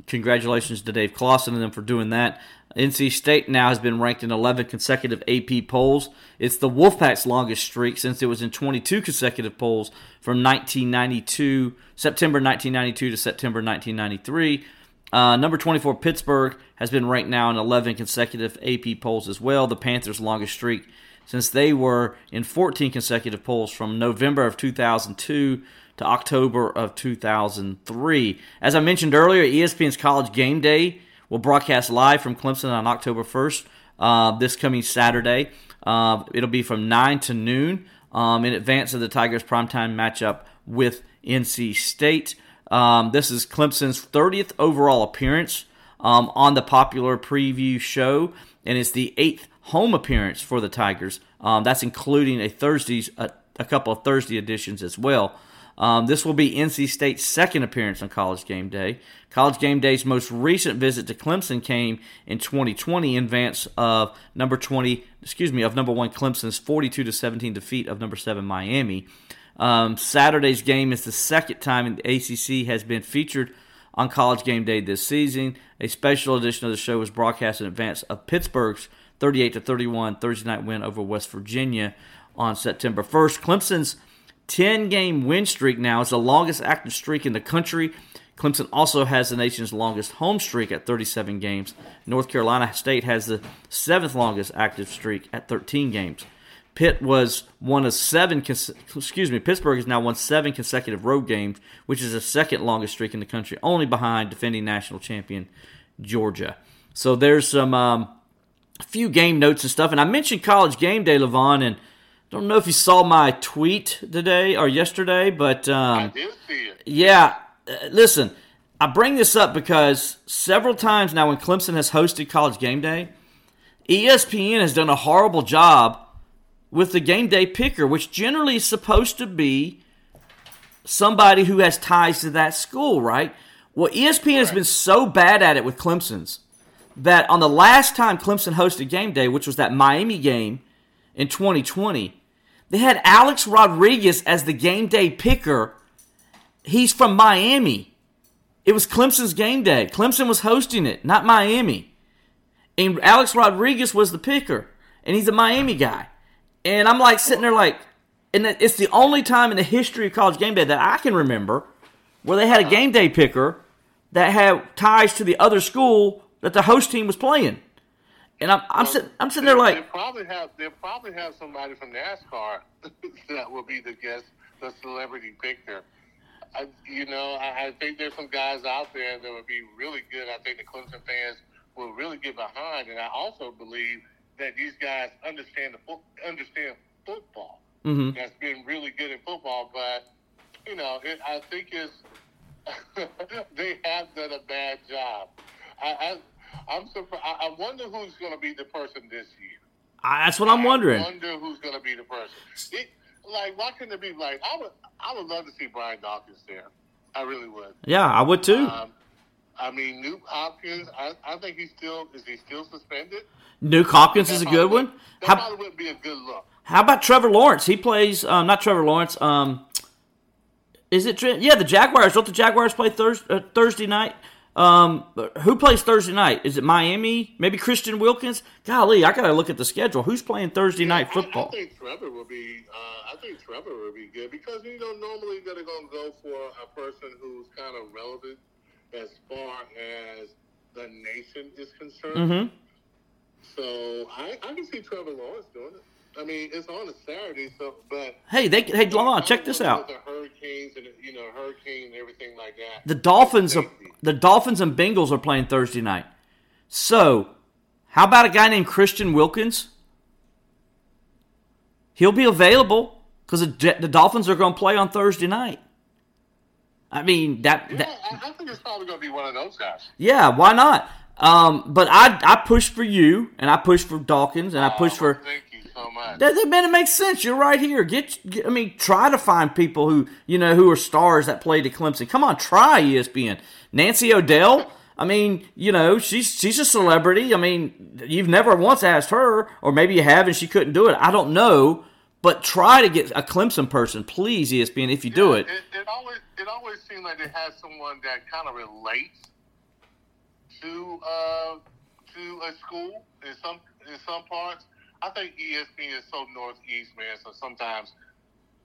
congratulations to Dave Clawson and them for doing that. NC State now has been ranked in 11 consecutive AP polls. It's the Wolfpack's longest streak since it was in 22 consecutive polls from 1992, September 1992 to September 1993. Uh, number 24, Pittsburgh, has been ranked now in 11 consecutive AP polls as well. The Panthers' longest streak since they were in 14 consecutive polls from November of 2002 to October of 2003. As I mentioned earlier, ESPN's College Game Day will broadcast live from Clemson on October 1st, uh, this coming Saturday. Uh, it'll be from 9 to noon um, in advance of the Tigers' primetime matchup with NC State. Um, this is Clemson's 30th overall appearance um, on the popular preview show, and it's the eighth home appearance for the Tigers. Um, that's including a Thursday's a, a, couple of Thursday editions as well. Um, this will be NC State's second appearance on College Game Day. College Game Day's most recent visit to Clemson came in 2020 in advance of number 20, excuse me, of number one Clemson's 42 to 17 defeat of number seven Miami. Um, Saturday's game is the second time the ACC has been featured on College Game Day this season. A special edition of the show was broadcast in advance of Pittsburgh's 38 to 31 Thursday night win over West Virginia on September 1st. Clemson's 10 game win streak now is the longest active streak in the country. Clemson also has the nation's longest home streak at 37 games. North Carolina State has the seventh longest active streak at 13 games. Pitt was one of seven. Excuse me. Pittsburgh has now won seven consecutive road games, which is the second longest streak in the country, only behind defending national champion Georgia. So there's some um, a few game notes and stuff. And I mentioned College Game Day, Levon, and don't know if you saw my tweet today or yesterday, but um, I did see it. Yeah, uh, listen, I bring this up because several times now when Clemson has hosted College Game Day, ESPN has done a horrible job with the game day picker, which generally is supposed to be somebody who has ties to that school, right? Well, ESPN right. has been so bad at it with Clemson's that on the last time Clemson hosted game day, which was that Miami game in 2020, they had Alex Rodriguez as the game day picker. He's from Miami. It was Clemson's game day. Clemson was hosting it, not Miami. And Alex Rodriguez was the picker, and he's a Miami guy. And I'm like sitting there like, and it's the only time in the history of college game day that I can remember where they had a game day picker that had ties to the other school that the host team was playing. And I'm, I'm, well, sitting, I'm sitting there like they probably have they probably have somebody from NASCAR that will be the guest, the celebrity picker. I, you know, I, I think there's some guys out there that would be really good. I think the Clemson fans will really get behind, and I also believe that these guys understand the fo- understand football. Mm-hmm. That's been really good in football, but you know, it, I think it's they have done a bad job. I, I am surprised. I, wonder who's going to be the person this year. I, that's what I'm wondering. I wonder who's going to be the person. It, like, why couldn't it be like I would? I would love to see Brian Dawkins there. I really would. Yeah, I would too. Um, I mean, Nuk Hopkins. I, I think he's still is he still suspended? Nuk Hopkins is a good one. That how, probably would be a good look. How about Trevor Lawrence? He plays um, not Trevor Lawrence. Um, is it? Yeah, the Jaguars. Don't the Jaguars play Thursday, uh, Thursday night? Um, who plays Thursday night? Is it Miami? Maybe Christian Wilkins? Golly, I gotta look at the schedule. Who's playing Thursday yeah, night football? I, I, think Trevor will be. Uh, I think Trevor will be good because you know normally they're gonna go for a person who's kind of relevant as far as the nation is concerned. Mm-hmm. So I, I can see Trevor Lawrence doing it. I mean, it's on a Saturday, so but hey, they hey, Lamar, check this out. The hurricanes and you know hurricane and everything like that. The Dolphins are the Dolphins and Bengals are playing Thursday night. So, how about a guy named Christian Wilkins? He'll be available because the, the Dolphins are going to play on Thursday night. I mean that. Yeah, that, I think it's probably going to be one of those guys. Yeah, why not? Um, but I I push for you, and I push for Dawkins, and I push oh, for. So much. That, that man, it makes sense. You're right here. Get, get, I mean, try to find people who you know who are stars that played at Clemson. Come on, try ESPN. Nancy O'Dell. I mean, you know, she's she's a celebrity. I mean, you've never once asked her, or maybe you have and she couldn't do it. I don't know. But try to get a Clemson person, please, ESPN, if you yeah, do it. it. It always it always seems like it has someone that kind of relates to uh, to a school in some in some parts. I think ESPN is so northeast, man. So sometimes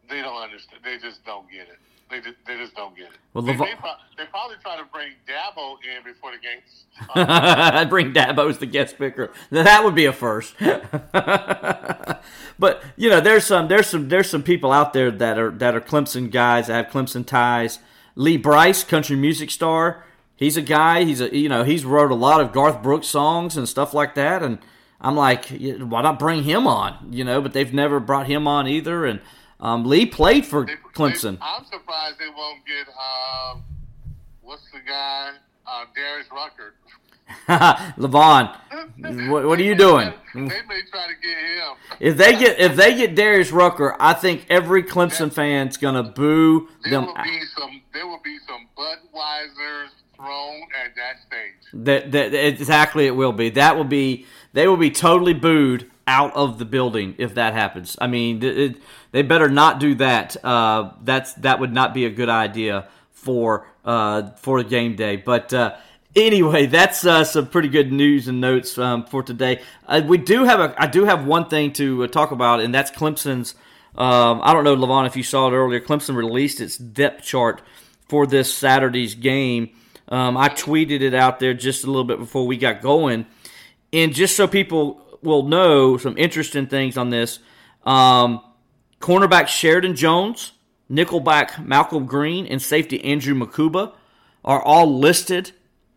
they don't understand. They just don't get it. They just, they just don't get it. Well, they, Lev- they, pro- they probably try to bring Dabo in before the game. starts. Bring Dabo as the guest picker. Now, That would be a first. but you know, there's some there's some there's some people out there that are that are Clemson guys that have Clemson ties. Lee Brice, country music star. He's a guy. He's a you know he's wrote a lot of Garth Brooks songs and stuff like that. And I'm like, why not bring him on? You know, but they've never brought him on either. And um, Lee played for They- Clemson. they- I'm surprised they won't get um, what's the guy? Uh, Darius Rucker. Levon, what, what are you doing? They may try to get him. If they get if they get Darius Rucker, I think every Clemson fan's gonna boo There them. will be some. There will be some Budweisers thrown at that stage. That, that exactly it will be. That will be they will be totally booed out of the building if that happens. I mean, it, they better not do that. Uh, that's that would not be a good idea for uh, for game day. But uh, anyway, that's uh, some pretty good news and notes um, for today. Uh, we do have a I do have one thing to uh, talk about, and that's Clemson's. Um, I don't know, Levon, if you saw it earlier. Clemson released its depth chart for this Saturday's game. Um, I tweeted it out there just a little bit before we got going, and just so people will know some interesting things on this. Um, cornerback Sheridan Jones, nickelback Malcolm Greene, and safety Andrew Mukuba are all listed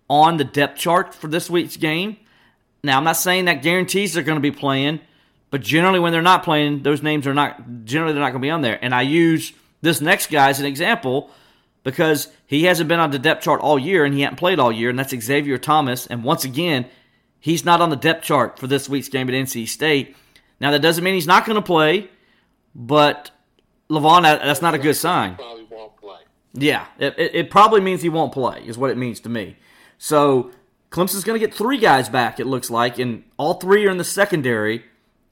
on the depth chart for this week's game. Now, I'm not saying that guarantees they're going to be playing, but generally when they're not playing, those names are not generally they're not going to be on there. And I use this next guy as an example because he hasn't been on the depth chart all year and he hasn't played all year, and that's Xavier Thomas. And once again, he's not on the depth chart for this week's game at NC State. Now that doesn't mean he's not going to play, but Levon, that- that's not a good sign. Probably won't play. Yeah, it, it, it probably means he won't play, is what it means to me. So Clemson's going to get three guys back, it looks like, and all three are in the secondary.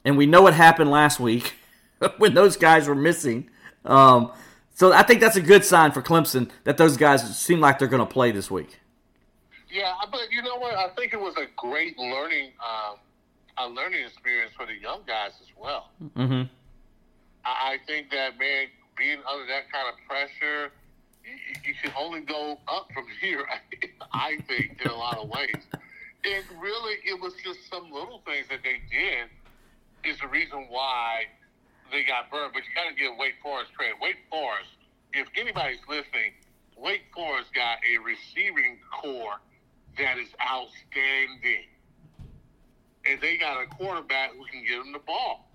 And we know what happened last week when those guys were missing. Um, so I think that's a good sign for Clemson that those guys seem like they're going to play this week. Yeah, but you know what? I think it was a great learning, um, a learning experience for the young guys as well. Mm-hmm. I, I think that man, being under that kind of pressure, you, you can only go up from here. I think in a lot of ways, and really, it was just some little things that they did is the reason why they got burned. But you got to give Wake Forest credit. Wake Forest, if anybody's listening, Wake Forest got a receiving corps that is outstanding. And they got a quarterback who can get them the ball.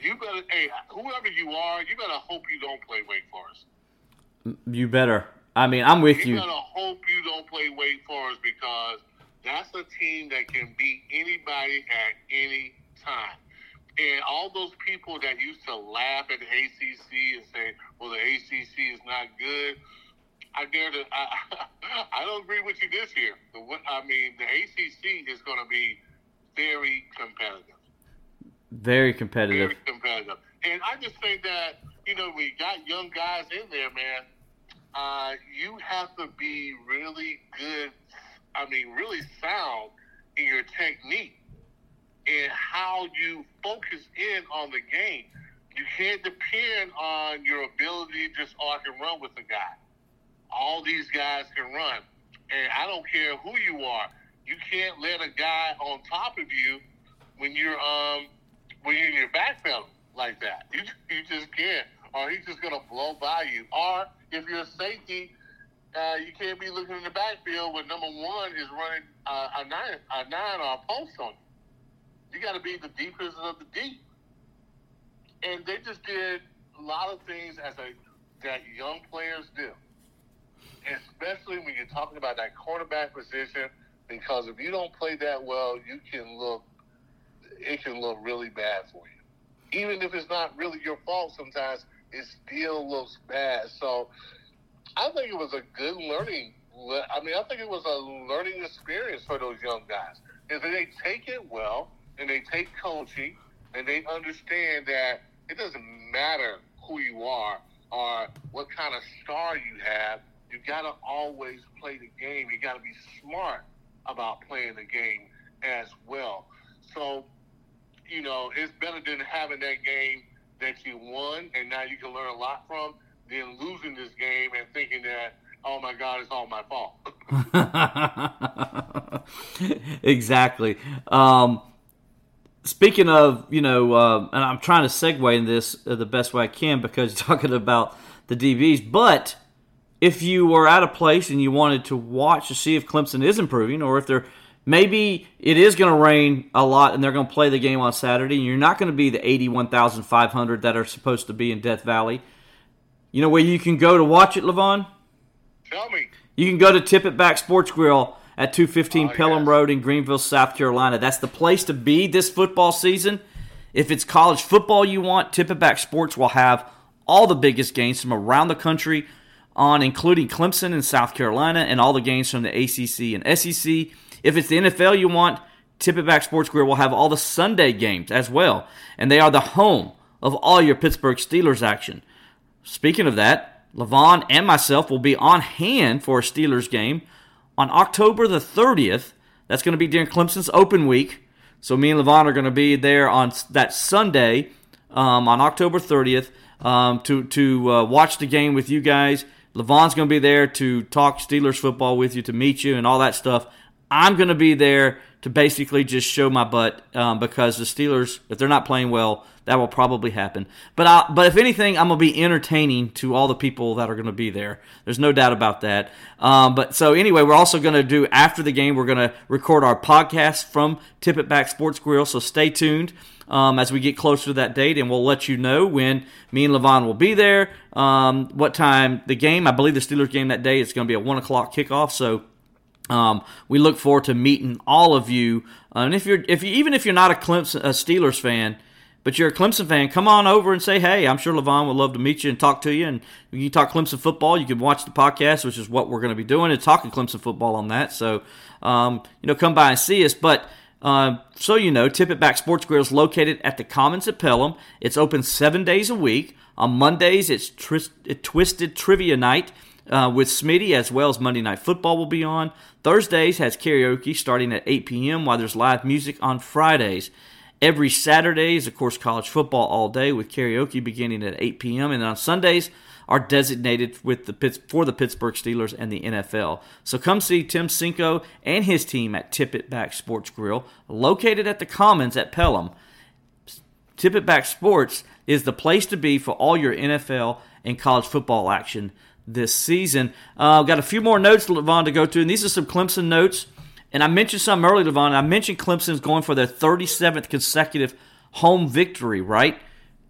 You better, hey, whoever you are, you better hope you don't play Wake Forest. You better. I mean, I'm with You you. better hope you don't play Wake Forest because that's a team that can beat anybody at any time. And all those people that used to laugh at the ACC and say, "Well, the ACC is not good," I dare to. I, I don't agree with you this year. The, I mean, the ACC is going to be very competitive. Very competitive. Very competitive. And I just think that, you know, we got young guys in there, man. Uh, you have to be really good, I mean, really sound in your technique and how you focus in on the game. You can't depend on your ability just, oh, I can run with the guy. All these guys can run. And I don't care who you are. You can't let a guy on top of you when you're um when you're in your backfield like that. You you just can't. Or he's just gonna blow by you. Or if you're a safety, uh, you can't be looking in the backfield when number one is running uh, a nine a nine or a post on you. You got to be the deepest of the deep. And they just did a lot of things as a that young players do, especially when you're talking about that cornerback position. Because if you don't play that well, you can look it can look really bad for you. Even if it's not really your fault sometimes, it still looks bad. So I think it was a good learning. I mean, I think it was a learning experience for those young guys. If they take it well and they take coaching and they understand that it doesn't matter who you are or what kind of star you have, you got to always play the game. You got to be smart about playing the game as well. So, you know, it's better than having that game that you won and now you can learn a lot from than losing this game and thinking that, oh my God, it's all my fault. exactly. Um, speaking of, you know, uh, and I'm trying to segue in this the best way I can because you're talking about the DBs, but if you were at a place and you wanted to watch to see if Clemson is improving or if they're maybe it is going to rain a lot and they're going to play the game on Saturday and you're not going to be the 81,500 that are supposed to be in Death Valley. You know where you can go to watch it, Levon? Tell me. You can go to Tip It Back Sports Grill at 215 Oh, Pelham yes. Road in Greenville, South Carolina. That's the place to be this football season. If it's college football you want, Tip It Back Sports will have all the biggest games from around the country on, including Clemson and South Carolina, and all the games from the ACC and SEC. If it's the NFL you want, Tip It Back Sports Grill will have all the Sunday games as well, and they are the home of all your Pittsburgh Steelers action. Speaking of that, Levon and myself will be on hand for a Steelers game on October the 30th. That's going to be during Clemson's open week. So me and Levon are going to be there on that Sunday um, on October 30th um, to to uh, watch the game with you guys. Levon's going to be there to talk Steelers football with you, to meet you, and all that stuff. I'm going to be there to basically just show my butt um, because the Steelers, if they're not playing well, that will probably happen. But I, but if anything, I'm gonna be entertaining to all the people that are gonna be there. There's no doubt about that. Um, but so anyway, we're also gonna do after the game. We're gonna record our podcast from Tip Back Sports Grill. So stay tuned um, as we get closer to that date, and we'll let you know when me and Levon will be there. Um, what time the game? I believe the Steelers game that day is gonna be a one o'clock kickoff. So. Um, we look forward to meeting all of you. And if you're, if you, even if you're not a Clemson, a Steelers fan, but you're a Clemson fan, come on over and say hey. I'm sure Levon would love to meet you and talk to you. And you talk Clemson football. You can watch the podcast, which is what we're going to be doing, and talking Clemson football on that. So, um, you know, come by and see us. But uh, so you know, Tip Back Sports Grill is located at the Commons at Pelham. It's open seven days a week. On Mondays, it's Twisted Trivia Night uh, with Smitty, as well as Monday Night Football will be on. Thursdays has karaoke starting at 8 p.m., while there's live music on Fridays. Every Saturday is, of course, college football all day with karaoke beginning at 8 p.m. And on Sundays are designated with the for the Pittsburgh Steelers and the NFL. So come see Tim Cinco and his team at Tip It Back Sports Grill, located at the Commons at Pelham. Tip It Back Sports is the place to be for all your NFL and college football action this season. Uh, got a few more notes, Levon, to go through, and these are some Clemson notes. And I mentioned some earlier, Levon. I mentioned Clemson's going for their 37th consecutive home victory, right?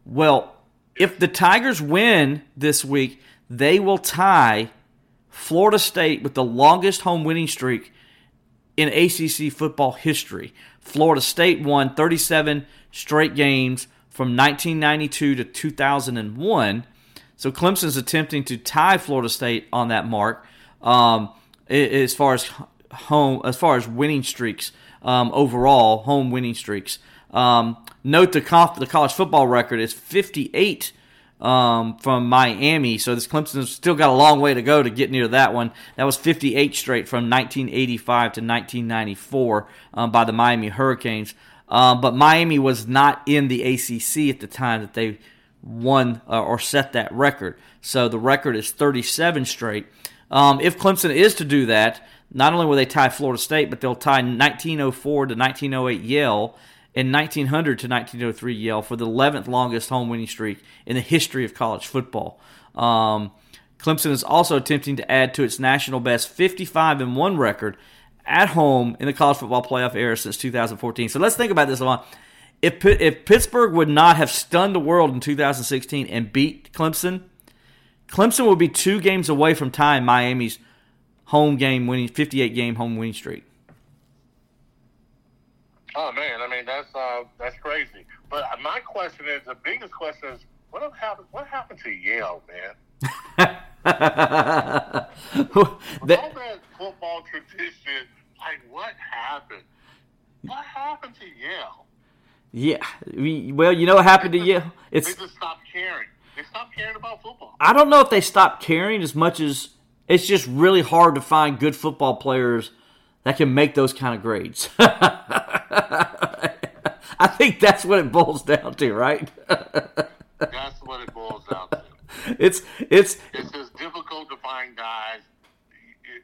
Well, if the Tigers win this week, they will tie Florida State with the longest home winning streak in ACC football history. Florida State won 37 straight games from 1992 to 2001. So Clemson's attempting to tie Florida State on that mark um, as far as home, as far as winning streaks um, overall, home winning streaks. Um, note the, conf- the college football record is 58 um, from Miami. So this Clemson's still got a long way to go to get near that one. That was 58 straight from 1985 to 1994 um, by the Miami Hurricanes. Um, but Miami was not in the ACC at the time that they won uh, or set that record. So the record is 37 straight. Um, if Clemson is to do that, not only will they tie Florida State, but they'll tie 1904 to 1908 Yale and 1900 to 1903 Yale for the 11th longest home winning streak in the history of college football. Um, Clemson is also attempting to add to its national best 55 and 1 record at home in the college football playoff era since 2014. So let's think about this one. If, if Pittsburgh would not have stunned the world in 2016 and beat Clemson, Clemson would be two games away from tying Miami's home game winning 58 game home winning streak. Oh man, I mean that's uh, that's crazy. But my question is the biggest question is what happened? What happened to Yale, man? That- All that football tradition, like what happened? What happened to Yale? yeah, we- well, you know what happened to Yale? It's they just stopped caring. They stopped caring about football. I don't know if they stopped caring as much as it's just really hard to find good football players that can make those kind of grades. I think that's what it boils down to, right? That's what it boils down to. It's it's It's just difficult to find guys.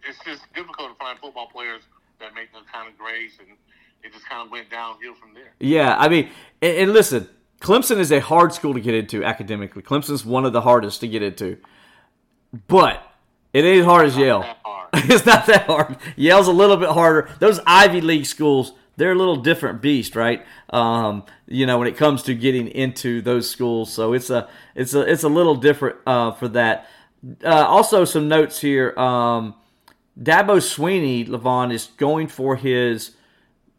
It's just difficult to find football players that make those kind of grades, and it just kind of went downhill from there. yeah. I mean, and, and listen, Clemson is a hard school to get into academically. Clemson's one of the hardest to get into, but it ain't as hard as Yale. hard. it's not that hard. Yale's a little bit harder. Those Ivy League schools, they're a little different beast, right? Um, you know, when it comes to getting into those schools, so it's a it's a it's a little different uh, for that. Uh, also, some notes here. Um, Dabo Swinney, Levon, is going for his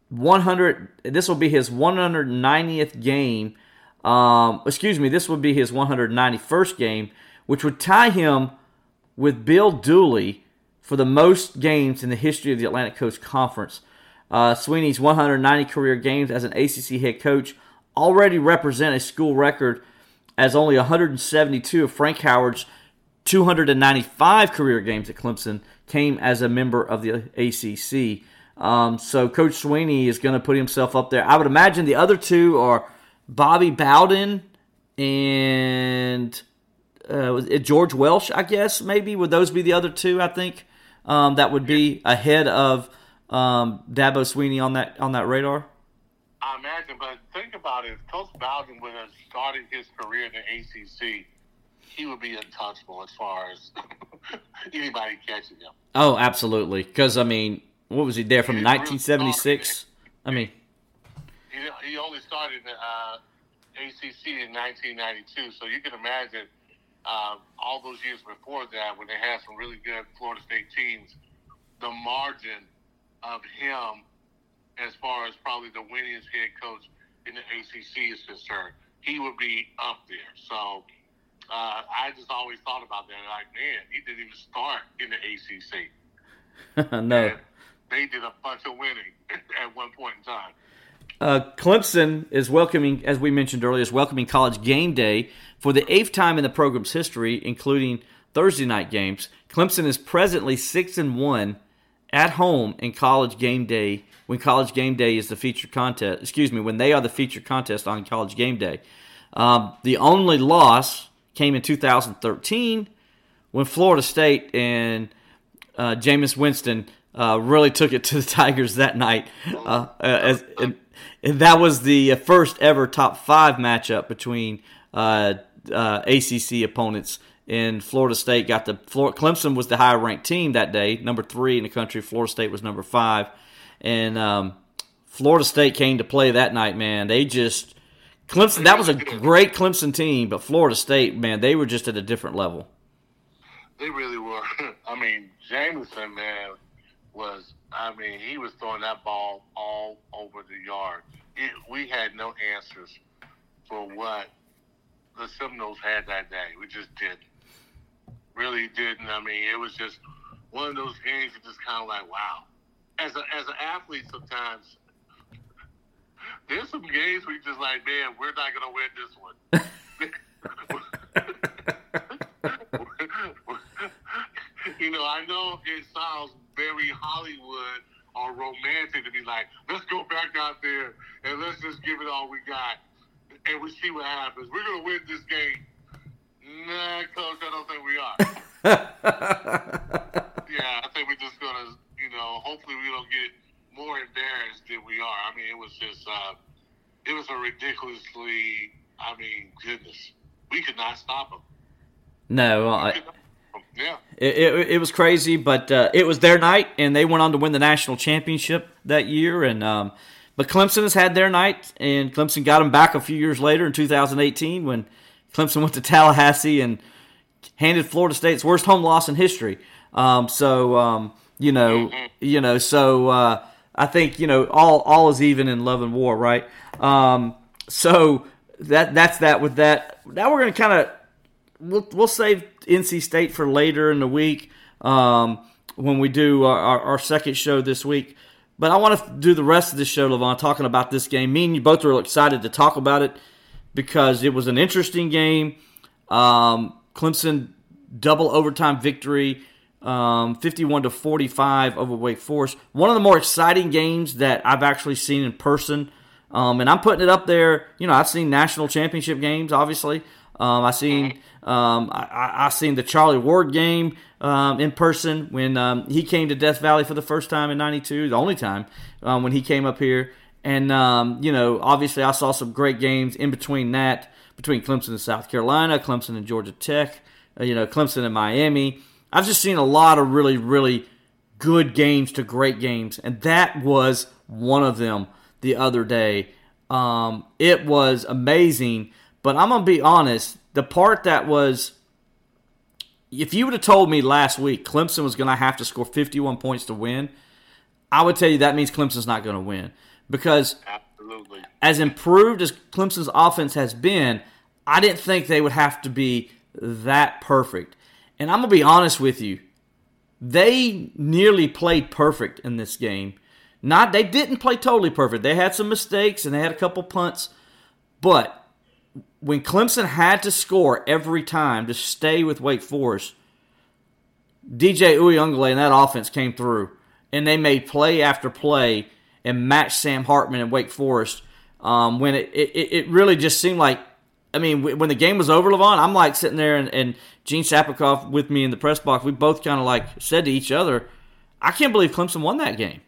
100. This will be his 190th game. Um, excuse me, this would be his 191st game, which would tie him with Bill Dooley for the most games in the history of the Atlantic Coast Conference. Uh, Swinney's 190 career games as an ACC head coach already represent a school record, as only 172 of Frank Howard's 295 career games at Clemson came as a member of the ACC. Um, so Coach Sweeney is going to put himself up there. I would imagine the other two are Bobby Bowden and uh, was it George Welsh, I guess maybe would those be the other two? I think um, that would be ahead of um, Dabo Swinney on that on that radar. I imagine, but think about it. If Coach Bowden would have started his career in the ACC, he would be untouchable as far as anybody catching him. Oh, absolutely. Because I mean, what was he there from 1976? I mean, He, he only started in the uh, ACC in 1992, so you can imagine um, all those years before that when they had some really good Florida State teams, the margin of him as far as probably the winningest head coach in the ACC is concerned, he would be up there. So uh, I just always thought about that. Like, man, he didn't even start in the ACC. no. And they did a bunch of winning at one point in time. Uh, Clemson is welcoming, as we mentioned earlier, is welcoming College Game Day for the eighth time in the program's history, including Thursday night games. Clemson is presently six and one at home in College Game Day when College Game Day is the feature contest. Excuse me, when they are the feature contest on College Game Day. Um, the only loss came in 2013 when Florida State and uh, Jameis Winston uh, really took it to the Tigers that night. Uh, as, and, and that was the first ever top five matchup between uh, uh, ACC opponents. And Florida State got the Florida, Clemson was the higher ranked team that day, number three in the country. Florida State was number five, and um, Florida State came to play that night. Man, they just Clemson. That was a great Clemson team, but Florida State, man, they were just at a different level. They really were. I mean, Jameson, man, was. I mean, he was throwing that ball all over the yard. It, we had no answers for what the Seminoles had that day. We just didn't. Really didn't. I mean, it was just one of those games. You just kind of like, wow. As a as an athlete, sometimes there's some games you just like, man, we're not gonna win this one. you know, I know it sounds very Hollywood or romantic to be like, let's go back out there and let's just give it all we got and we see what happens. We're gonna win this game. Nah, coach, I don't think we are. yeah, I think we're just gonna, you know, hopefully we don't get more embarrassed than we are. I mean, it was just, uh, it was a ridiculously, I mean, goodness, we could not stop them. No, I, Yeah. It, it, it was crazy, but uh, it was their night, and they went on to win the national championship that year. And um, but Clemson has had their night, and Clemson got them back a few years later in 2018 when Clemson went to Tallahassee and handed Florida State's worst home loss in history. Um, so um, you know, you know, so uh, I think you know all all is even in love and war, right? Um, so that that's that with that. Now we're going to kind of we'll we'll save NC State for later in the week um, when we do our, our, second show this week. But I want to do the rest of this show, Levon, talking about this game. Me and you both are excited to talk about it because it was an interesting game. Um, Clemson double overtime victory um, 51 to 45 over Wake Forest. One of the more exciting games that I've actually seen in person. Um, and I'm putting it up there. You know, I've seen national championship games, obviously. Um, I've seen um, I, I seen the Charlie Ward game um, in person when um, he came to Death Valley for the first time in '92, the only time um, when he came up here. And um, you know, obviously, I saw some great games in between that, between Clemson and South Carolina, Clemson and Georgia Tech, uh, you know, Clemson and Miami. I've just seen a lot of really, really good games to great games, and that was one of them the other day. Um, it was amazing, but I'm gonna be honest. The part that was, if you would have told me last week Clemson was gonna have to score 51 points to win, I would tell you that means Clemson's not gonna win because Absolutely. as improved as Clemson's offense has been, I didn't think they would have to be that perfect. And I'm going to be honest with you. They nearly played perfect in this game. Not they didn't play totally perfect. They had some mistakes and they had a couple punts. But when Clemson had to score every time to stay with Wake Forest, DJ Uiagalelei and that offense came through. And they made play after play and matched Sam Hartman and Wake Forest. Um, when it, it, it really just seemed like I mean, when the game was over, Levon, I'm like sitting there, and, and Gene Sapakoff with me in the press box. We both kind of like said to each other, "I can't believe Clemson won that game,"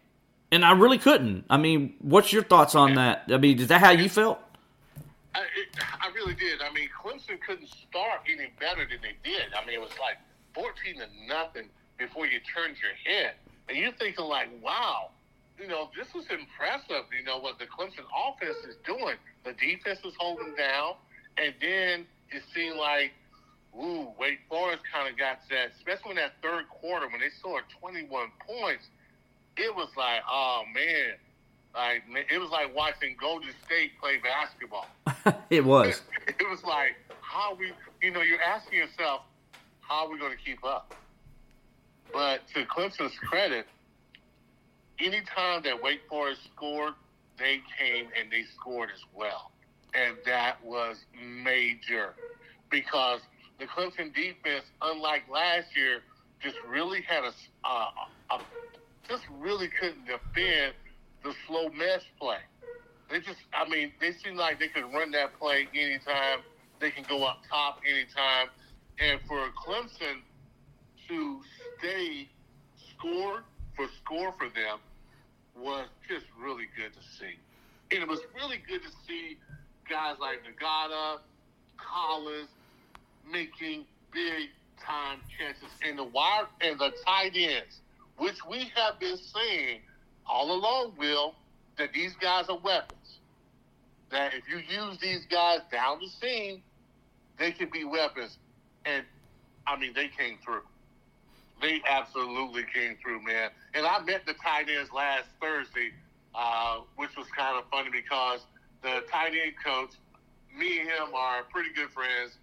and I really couldn't. I mean, what's your thoughts on that? I mean, is that how you felt? I, it, I really did. I mean, Clemson couldn't start any better than they did. I mean, it was like 14 to nothing before you turned your head. And you're thinking, like, wow, you know, this is impressive, you know, what the Clemson offense is doing. The defense is holding down. And then it seemed like, ooh, Wake Forest kind of got that, especially in that third quarter when they scored 21 points. It was like, oh, man. Like it was like watching Golden State play basketball. it was. it was like how we, you know, you're asking yourself, how are we going to keep up? But to Clemson's credit, anytime that Wake Forest scored, they came and they scored as well, and that was major because the Clemson defense, unlike last year, just really had a, uh, a just really couldn't defend the slow mesh play. They just, I mean, they seem like they could run that play anytime. They can go up top anytime. And for Clemson to stay score for score for them was just really good to see. And it was really good to see guys like Ngata, Collins making big time catches in the wide and the tight ends, which we have been saying all along, Will, that these guys are weapons. That if you use these guys down the seam, they can be weapons. And I mean, they came through. They absolutely came through, man. And I met the tight ends last Thursday, uh, which was kind of funny because the tight end coach, me and him are pretty good friends.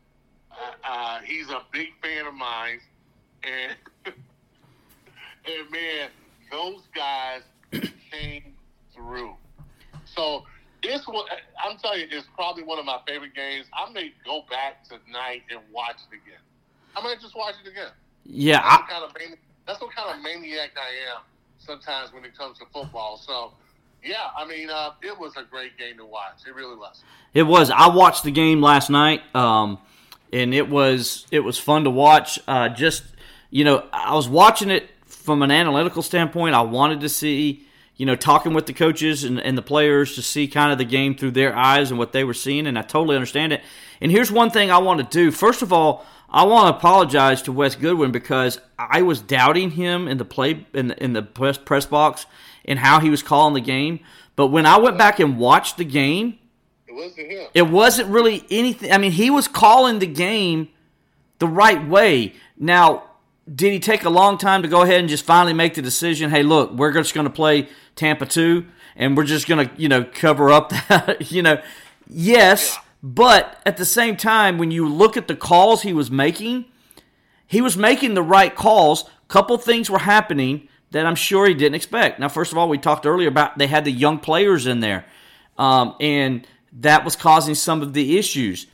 Uh, uh, he's a big fan of mine, and and man, those guys came through. So this one, I'm telling you, it's probably one of my favorite games. I may go back tonight and watch it again. I might just watch it again. Yeah, That's, what kind of mani- that's what kind of maniac I am sometimes when it comes to football. So, yeah, I mean, uh, it was a great game to watch. It really was. it was. I watched the game last night, um, and it was it was fun to watch. Uh, just you know, I was watching it from an analytical standpoint. I wanted to see, you know, talking with the coaches and, and the players to see kind of the game through their eyes and what they were seeing, and I totally understand it. And here's one thing I want to do. First of all, I want to apologize to Wes Goodwin because I was doubting him in the play in the, in the press, press box and how he was calling the game. But when I went back and watched the game, It wasn't him. it wasn't really anything. I mean, he was calling the game the right way. Now, did he take a long time to go ahead and just finally make the decision? Hey, look, we're just going to play Tampa two, and we're just going to you know cover up that. you know, yes, but at the same time, when you look at the calls he was making, he was making the right calls. Couple things were happening that I'm sure he didn't expect. Now, first of all, we talked earlier about they had the young players in there, um, and that was causing some of the issues.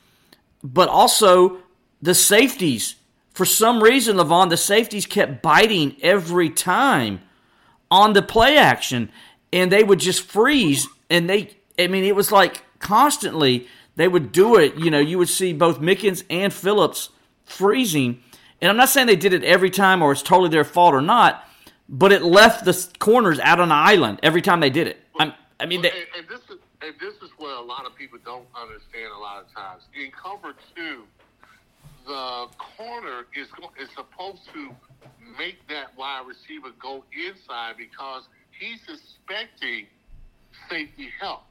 But also the safeties for some reason, Levon, the safeties kept biting every time on the play action, and they would just freeze. And they, I mean, it was like constantly they would do it. You know, you would see both Mickens and Phillips freezing. And I'm not saying they did it every time or it's totally their fault or not, but it left the corners out on an island every time they did it. I'm, I mean, they, and, and this is and this is what a lot of people don't understand. A lot of times in cover two, the corner is go- is supposed to make that wide receiver go inside because he's expecting safety help.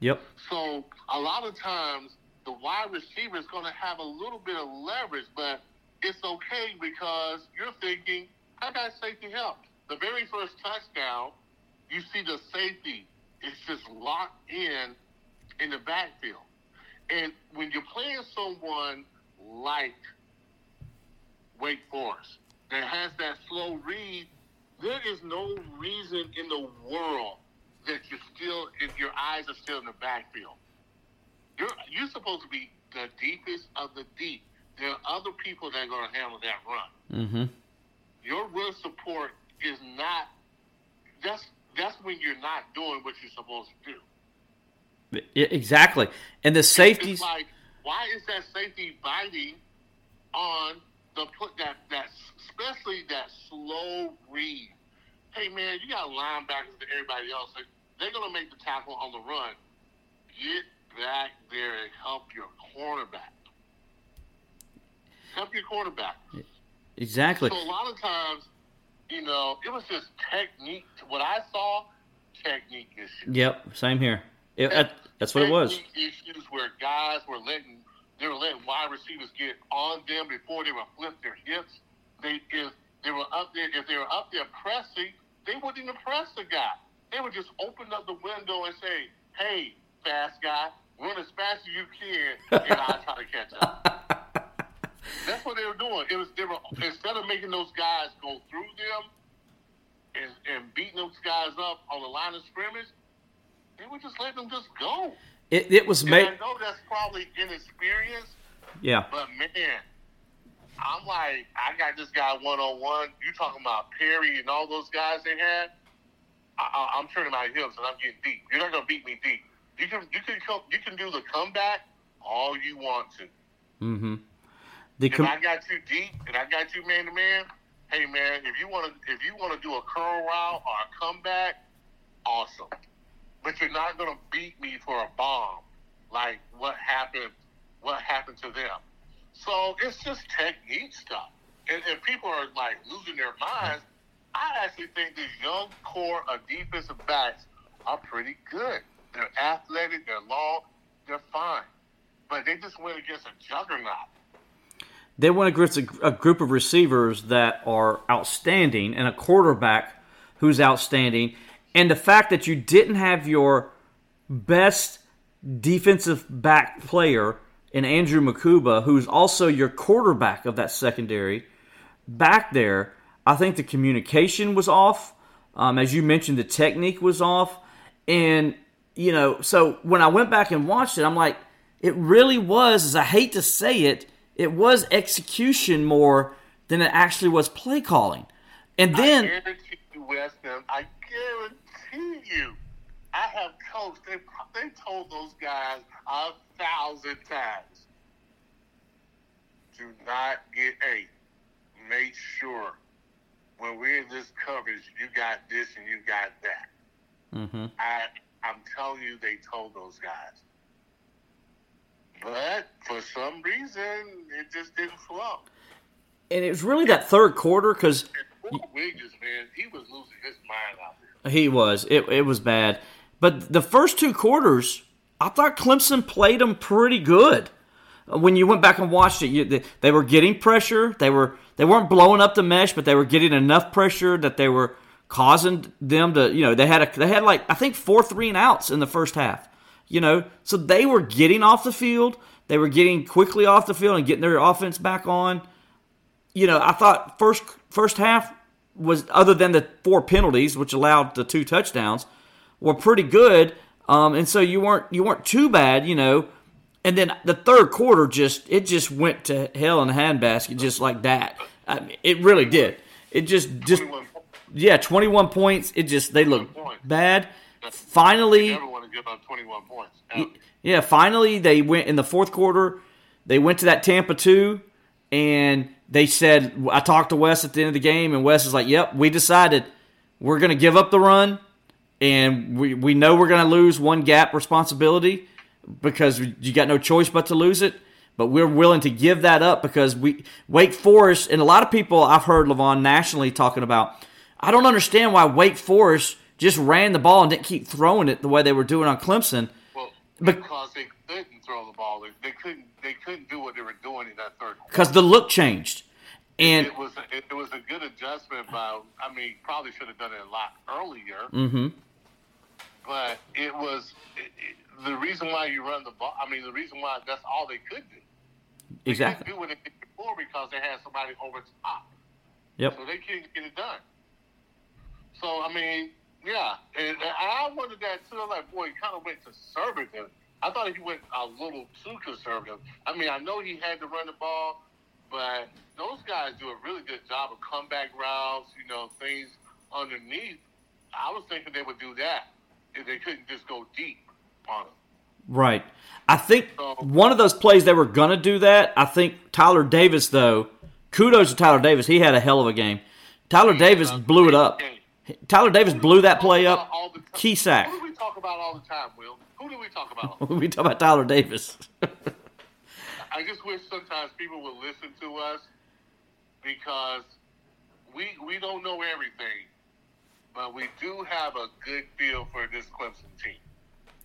yep, So a lot of times the wide receiver is going to have a little bit of leverage, but it's okay because you're thinking, I got safety help. The very first touchdown, you see the safety is just locked in in the backfield. And when you're playing someone like Wake Forest that has that slow read, there is no reason in the world that you're still, if your eyes are still in the backfield. You're you're supposed to be the deepest of the deep. There are other people that are going to handle that run. mm-hmm. Your run support is not. That's that's when you're not doing what you're supposed to do. exactly. And the It's safeties, like, why is that safety biting on the put that that especially that slow read? Hey man, you got linebackers and everybody else. They're gonna make the tackle on the run. Get back there and help your cornerback. Help your cornerback. exactly. So a lot of times, you know, it was just technique. What I saw, technique issues. Yep, same here. It, that's what it was. Issues where guys were letting they were letting wide receivers get on them before they would flip their hips. They if they were up there if they were up there pressing, they wouldn't even press the guy. They would just open up the window and say, "Hey, fast guy, run as fast as you can, and I'll try to catch up." That's what they were doing. It was they were instead of making those guys go through them and, and beating those guys up on the line of scrimmage, they would just let them just go. It, it was made. I know that's probably inexperience, Yeah, but man, I'm like, I got this guy one on one. You talking about Perry and all those guys they had? I, I, I'm turning my hips and I'm getting deep. You're not gonna beat me deep. You can you can come you can do the comeback all you want to. mm-hmm. The If I got you deep and I got you man to man, hey man, if you want to if you want to do a curl route or a comeback, awesome. But you're not gonna beat me for a bomb like what happened what happened to them. So it's just technique stuff. And if people are like losing their minds, I actually think this young corps of defensive backs are pretty good. They're athletic, they're long, they're fine. But they just went against a juggernaut. they went against a, a group of receivers that are outstanding and a quarterback who's outstanding. And the fact that you didn't have your best defensive back player in Andrew Mukuba, who's also your quarterback of that secondary, back there, I think the communication was off. Um, as you mentioned, the technique was off. And, you know, so when I went back and watched it, I'm like, it really was, as I hate to say it, it was execution more than it actually was play calling. And I then, guarantee you, Weston, I guarantee you, I have coached. They, they told those guys a thousand times, do not get eight. Make sure when we're in this coverage, you got this and you got that. Mm-hmm. I, I'm telling you, they told those guys. But for some reason, it just didn't flow. and it was really that third quarter because Wiggins, man, he was losing his mind out there. He was. It, it was bad. But the first two quarters, I thought Clemson played them pretty good. When you went back and watched it, you, they, they were getting pressure. They were they weren't blowing up the mesh, but they were getting enough pressure that they were causing them to. You know, they had a they had like I think four three and outs in the first half. You know, so they were getting off the field. They were getting quickly off the field and getting their offense back on you know, I thought first first half was other than the four penalties, which allowed the two touchdowns, were pretty good. Um, and so you weren't you weren't too bad, you know. And then the third quarter just it just went to hell in a handbasket just like that. I mean, it really did. It just just 21 yeah, 21 points. It just they looked bad. Finally, Never want to give up 21 points. yeah, finally they went in the fourth quarter. They went to that Tampa two, and they said, I talked to Wes at the end of the game, and Wes is like, "Yep, we decided we're going to give up the run, and we we know we're going to lose one gap responsibility because you got no choice but to lose it." But we're willing to give that up because we Wake Forest and a lot of people I've heard Levon nationally talking about. I don't understand why Wake Forest just ran the ball and didn't keep throwing it the way they were doing on Clemson. Well, But- because they couldn't throw the ball, they, they couldn't. They couldn't do what they were doing in that third. because the look changed. And it was a, it, it was a good adjustment by. I mean, probably should have done it a lot earlier. hmm But it was it, the reason why you run the ball. I mean, the reason why that's all they could do. They exactly. couldn't do what they did before because they had somebody over top. Yep. So they couldn't get it done. So I mean, yeah, and, and I wondered that too. I'm like, boy, kind of went conservative. I thought he went a little too conservative. I mean, I know he had to run the ball, but those guys do a really good job of comeback routes. You know, things underneath. I was thinking they would do that if they couldn't just go deep on them. Right. I think So- one of those plays they were gonna do that. I think Tyler Davis though. Kudos to Tyler Davis. He had a hell of a game. Tyler Davis uh, blew it up. Tyler Davis blew that play up. All the time. Key sack. Who do we talk about all the time, Will? Who do we talk about? we talk about Tyler Davis. I just wish sometimes people would listen to us because we we don't know everything, but we do have a good feel for this Clemson team,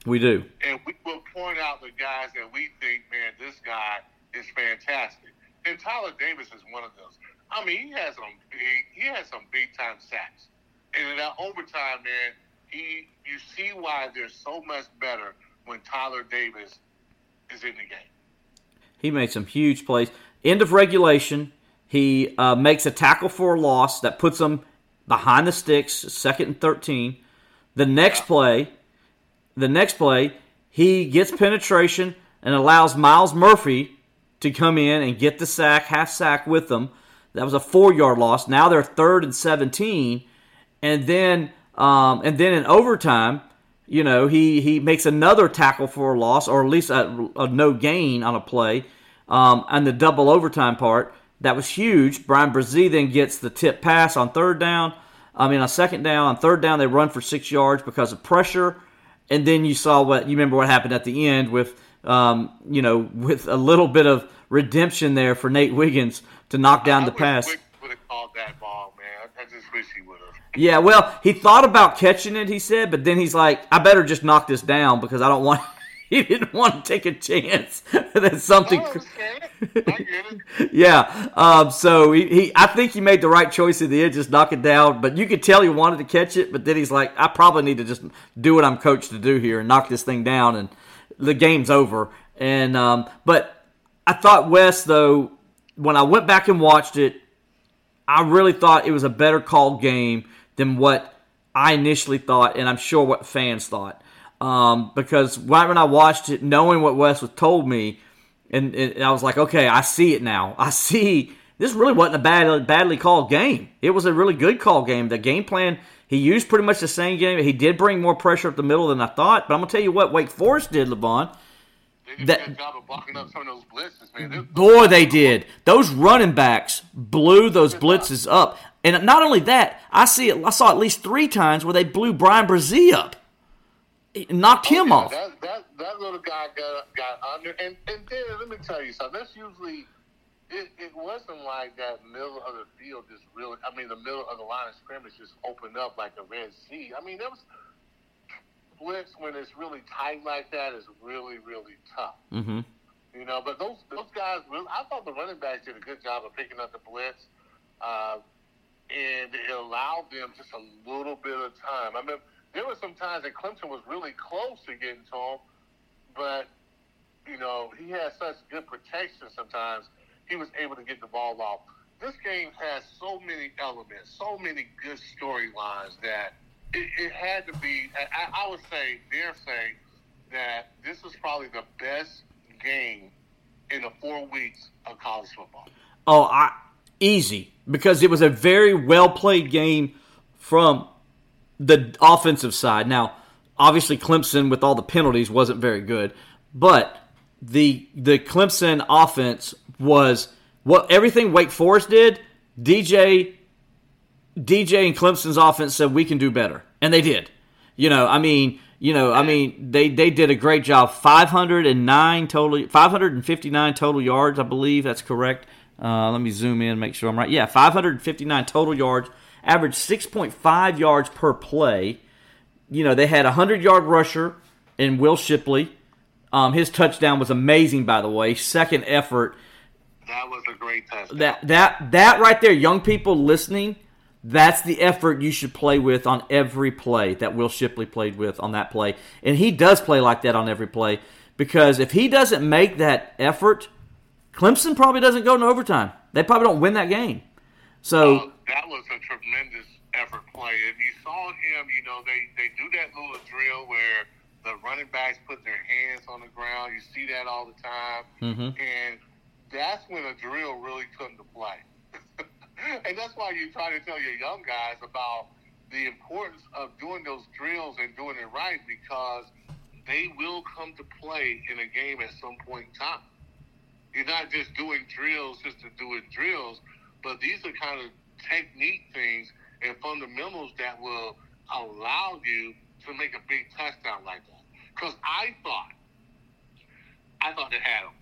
we do. and we will point out the guys that we think, man, this guy is fantastic. And Tyler Davis is one of those. I mean, he has some big he has some big time sacks, and in that overtime, man, he you see why they're so much better when Tyler Davis is in the game. He made some huge plays. End of regulation, he uh, makes a tackle for a loss that puts them behind the sticks, second and thirteen. The next play, the next play, he gets penetration and allows Myles Murphy to come in and get the sack, half sack with them. That was a four yard loss. Now they're third and seventeen, and then um, and then in overtime, you know, he he makes another tackle for a loss, or at least a, a no gain on a play, um, and the double overtime part that was huge. Bryan Bresee then gets the tip pass on third down. I mean, on second down, on third down, they run for six yards because of pressure, and then you saw what you remember what happened at the end with, um, you know, with a little bit of redemption there for Nate Wiggins to knock down the pass. Would have called that ball, man. I just wish he would have. Yeah, well, he thought about catching it, he said, but then he's like, I better just knock this down because I don't want. he didn't want to take a chance that something. I understand. I get it. Yeah. Um, so he, he, I think he made the right choice in the end, just knock it down. But you could tell he wanted to catch it, but then he's like, I probably need to just do what I'm coached to do here and knock this thing down, and the game's over. And um, but I thought West though, when I went back and watched it, I really thought it was a better called game than what I initially thought, and I'm sure what fans thought. Um, because right when I watched it, knowing what Wes was told me, and, and I was like, okay, I see it now. I see this really wasn't a bad, badly called game. It was a really good call game. The game plan he used pretty much the same game. He did bring more pressure up the middle than I thought, but I'm gonna tell you what Wake Forest did, Levon. They did That- a good job of blocking up some of those blitzes, man. Boy, they did. Those running backs blew those blitzes up, and not only that, I see it. I saw at least three times where they blew Bryan Bresee up, knocked him Yeah, off. That, that that little guy got got under, and and then let me tell you something. That's usually it. It wasn't like that middle of the field just really. I mean, the middle of the line of scrimmage just opened up like a Red Sea. I mean, that was blitz when it's really tight like that is really really tough. Mm-hmm. You know, but those those guys, really, I thought the running backs did a good job of picking up the blitz, uh, and it allowed them just a little bit of time. I mean, there were some times that Clemson was really close to getting to him, but you know he had such good protection. Sometimes he was able to get the ball off. This game has so many elements, so many good storylines that it, it had to be. I, I would say, dare say, that this was probably the best game in the four weeks of college football? Oh, I, easy because it was a very well played game from the offensive side. Now, obviously, Clemson with all the penalties wasn't very good, but the the Clemson offense was what everything Wake Forest did. DJ DJ and Clemson's offense said we can do better, and they did. You know, I mean, you know, I mean, they they did a great job. Five hundred and nine total, five hundred and fifty nine total yards, I believe that's correct. Uh, let me zoom in, make sure I'm right. Yeah, five hundred and fifty nine total yards, average six point five yards per play. You know, they had a hundred yard rusher in Will Shipley. Um, his touchdown was amazing, by the way. Second effort. That was a great touchdown. That that that right there, young people listening that's the effort you should play with on every play that Will Shipley played with on that play. And he does play like that on every play because if he doesn't make that effort, Clemson probably doesn't go into overtime. They probably don't win that game. So uh, that was a tremendous effort play. And you saw him, you know, they, they do that little drill where the running backs put their hands on the ground. You see that all the time. Mm-hmm. And that's when a drill really comes to play and that's why you try to tell your young guys about the importance of doing those drills and doing it right because they will come to play in a game at some point in time. You're not just doing drills just to do it drills, but these are kind of technique things and fundamentals that will allow you to make a big touchdown like that. Because I thought, I thought they had him.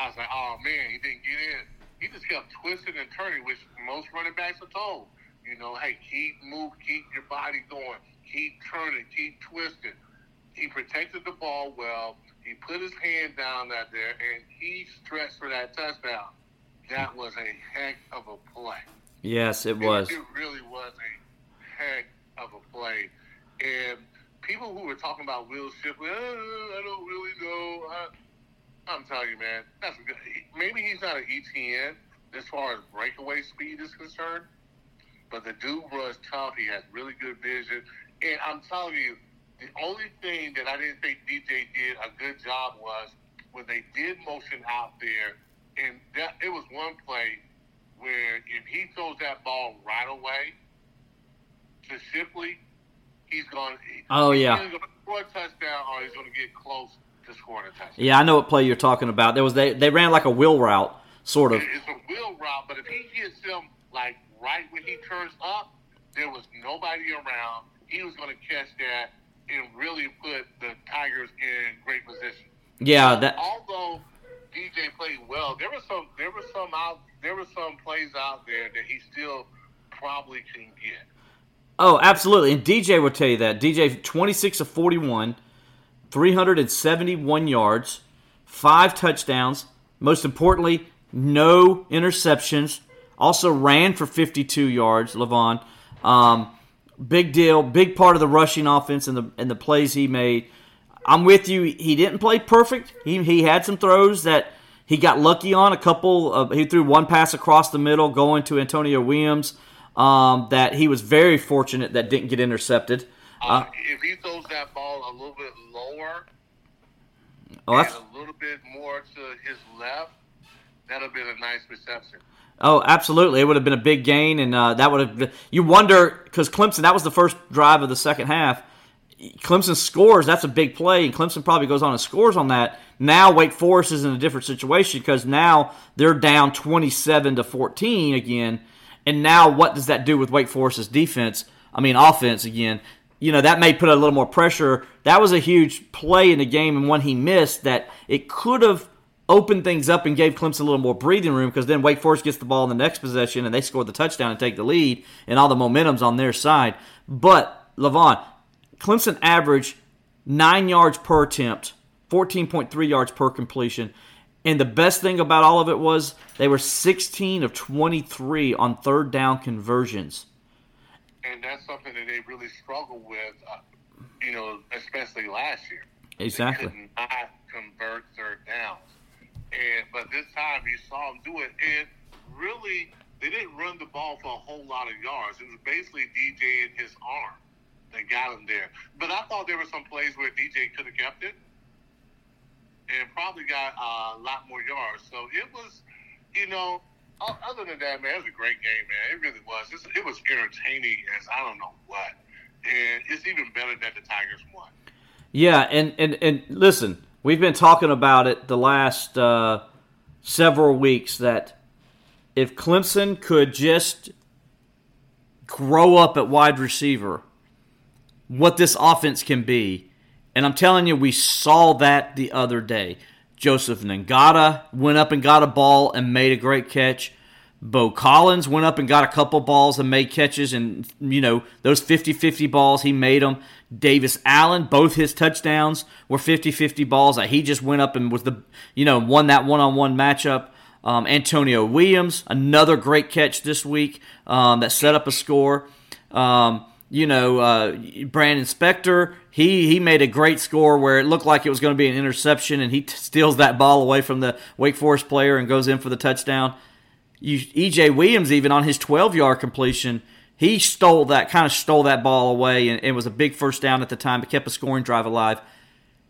I was like, oh man, he didn't get in he just kept twisting and turning, which most running backs are told. You know, hey, keep move, keep your body going, keep turning, keep twisting. He protected the ball well. He put his hand down out there, and he stretched for that touchdown. That was a heck of a play. Yes, it was. It, it really was a heck of a play. And people who were talking about Will Shipley, uh, I don't really know. I, I'm telling you, man, that's a good. Maybe he's not an Etienne as far as breakaway speed is concerned, but the dude was tough. He had really good vision, and I'm telling you, the only thing that I didn't think DJ did a good job was when they did motion out there, and that it was one play where if he throws that ball right away to Shipley, he's going. Oh yeah. He's going to score a touchdown, or he's going to get close to scoring a touchdown. Yeah, I know what play you're talking about. There was they they ran like a wheel route, sort of. It's a wheel route, but if he hits him like right when he turns up, there was nobody around. He was going to catch that and really put the Tigers in great position. Yeah, that. Although DJ played well, there was some there was some out there were some plays out there that he still probably can get. Oh, absolutely. And DJ will tell you that. DJ 26 of 41, 371 yards, five touchdowns. Most importantly, no interceptions. Also ran for 52 yards, Levon. Um, big deal, big part of the rushing offense and the and the plays he made. I'm with you. He didn't play perfect. He he had some throws that he got lucky on. A couple. Of, he threw one pass across the middle, going to Antonio Williams. Um, that he was very fortunate that didn't get intercepted. Uh, if he throws that ball a little bit lower, oh, and a little bit more to his left, that'd have been a nice reception. Oh, absolutely! It would have been a big gain, and uh, that would have. Been, you wonder because Clemson that was the first drive of the second half. Clemson scores. That's a big play, and Clemson probably goes on and scores on that. Now Wake Forest is in a different situation because now they're down twenty-seven to fourteen again, and now what does that do with Wake Forest's defense? I mean, offense again you know, that may put a little more pressure. That was a huge play in the game and one he missed that it could have opened things up and gave Clemson a little more breathing room because then Wake Forest gets the ball in the next possession and they score the touchdown and take the lead and all the momentum's on their side. But, Levon, Clemson averaged nine yards per attempt, 14.3 yards per completion. And the best thing about all of it was they were 16 of 23 on third down conversions and that's something that they really struggled with, uh, you know, especially last year. Exactly. They could not convert third downs, and but this time you saw them do it, and really they didn't run the ball for a whole lot of yards. It was basically DJ and his arm that got him there. But I thought there were some plays where DJ could have kept it and probably got uh, a lot more yards. So it was, you know, other than that, man, it was a great game, man. It really was. It was entertaining as I don't know what, and it's even better that the Tigers won. Yeah, and and and listen, we've been talking about it the last uh, several weeks that if Clemson could just grow up at wide receiver, what this offense can be. And I'm telling you, we saw that the other day. Joseph Ngata went up and got a ball and made a great catch. Beaux Collins went up and got a couple balls and made catches, and, you know, those 50 50 balls, he made them. Davis Allen, both his touchdowns were 50 50 balls that he just went up and was the, you know, won that one on one matchup. Um, Antonio Williams, another great catch this week um, that set up a score. Um, you know, uh, Brannon Spector, he he made a great score where it looked like it was going to be an interception, and he t- steals that ball away from the Wake Forest player and goes in for the touchdown. You, EJ Williams, even on his 12 yard completion, he stole that, kind of stole that ball away, and it was a big first down at the time. It kept a scoring drive alive.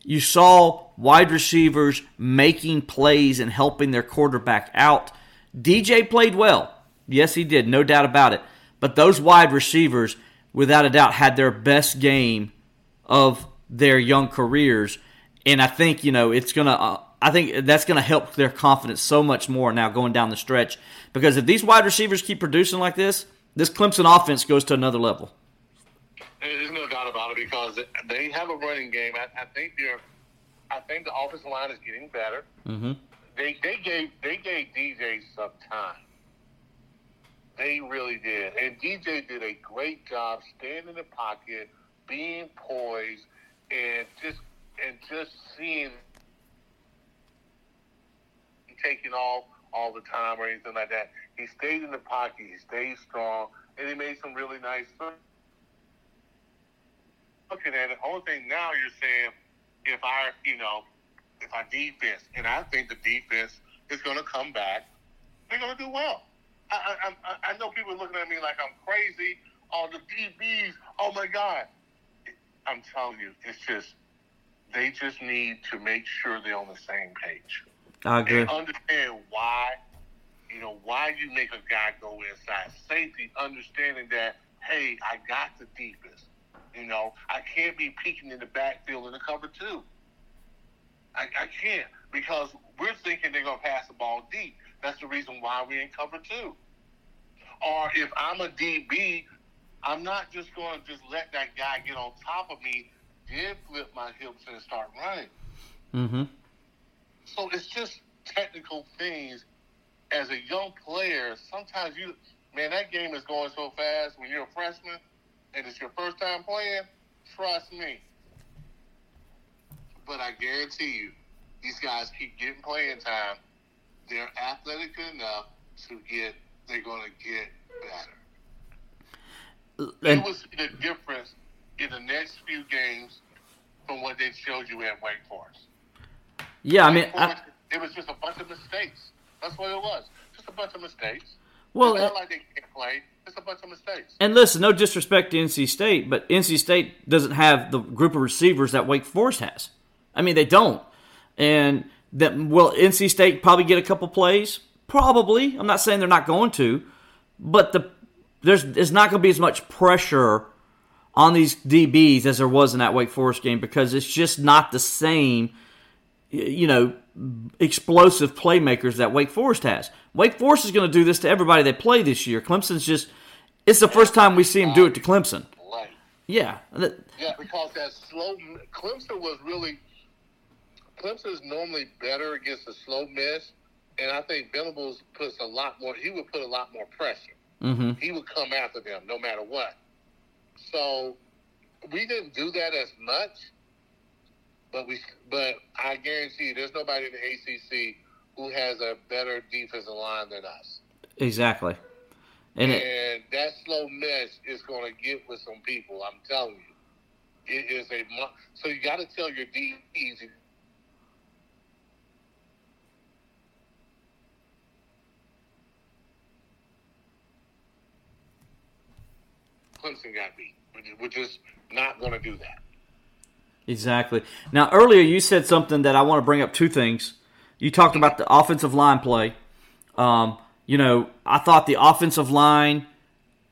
You saw wide receivers making plays and helping their quarterback out. DJ played well. Yes, he did, no doubt about it. But those wide receivers without a doubt, had their best game of their young careers. And I think, you know, it's going to, uh, I think that's going to help their confidence so much more now going down the stretch. Because if these wide receivers keep producing like this, this Clemson offense goes to another level. There's no doubt about it because they have a running game. I, I think they're, I think the offensive line is getting better. Mm-hmm. They they gave they gave DJ some time. They really did. And DJ did a great job staying in the pocket, being poised, and just and just seeing taking off all the time or anything like that. He stayed in the pocket, he stayed strong, and he made some really nice throws. Looking at it, only thing now you're saying if I, you know, if I defense and I think the defense is gonna come back, they're gonna do well. I, I, I know people are looking at me like I'm crazy. All the DBs, oh my God. I'm telling you, it's just, they just need to make sure they're on the same page. I agree. And understand why, you know, why you make a guy go inside. Safety, understanding that, hey, I got the deepest. You know, I can't be peeking in the backfield in the cover two. I, I can't because we're thinking they're going to pass the ball deep. That's the reason why we in cover two. Or if I'm a DB, I'm not just going to just let that guy get on top of me, then flip my hips and start running. Mm-hmm. So it's just technical things. As a young player, sometimes you, man, that game is going so fast when you're a freshman and it's your first time playing. Trust me. But I guarantee you, these guys keep getting playing time. They're athletic enough to get they're going to get better. And, you will see the difference in the next few games from what they showed you at Wake Forest. Yeah, I mean, I, it was just a bunch of mistakes. That's what it was. Just a bunch of mistakes. Well, it's not uh, like they can't play. It's a bunch of mistakes. And listen, no disrespect to NC State, but NC State doesn't have the group of receivers that Wake Forest has. I mean, they don't. And that will NC State probably get a couple plays? Probably. I'm not saying they're not going to, but the there's there's not going to be as much pressure on these DBs as there was in that Wake Forest game because it's just not the same, you know, explosive playmakers that Wake Forest has. Wake Forest is going to do this to everybody they play this year. Clemson's just it's the first time we see him do it to Clemson. Yeah. Yeah, because that slow Clemson was really Clemson's normally better against a slow mesh and I think Venables puts a lot more. He would put a lot more pressure. Mm-hmm. He would come after them no matter what. So we didn't do that as much, but we. But I guarantee you, there's nobody in the ACC who has a better defensive line than us. Exactly. And, and it, that slow mesh is going to get with some people. I'm telling you, it is a. So you got to tell your DBs Clemson got beat. We're just not going to do that. Exactly. Now, earlier you said something that I want to bring up two things. You talked about the offensive line play. Um, you know, I thought the offensive line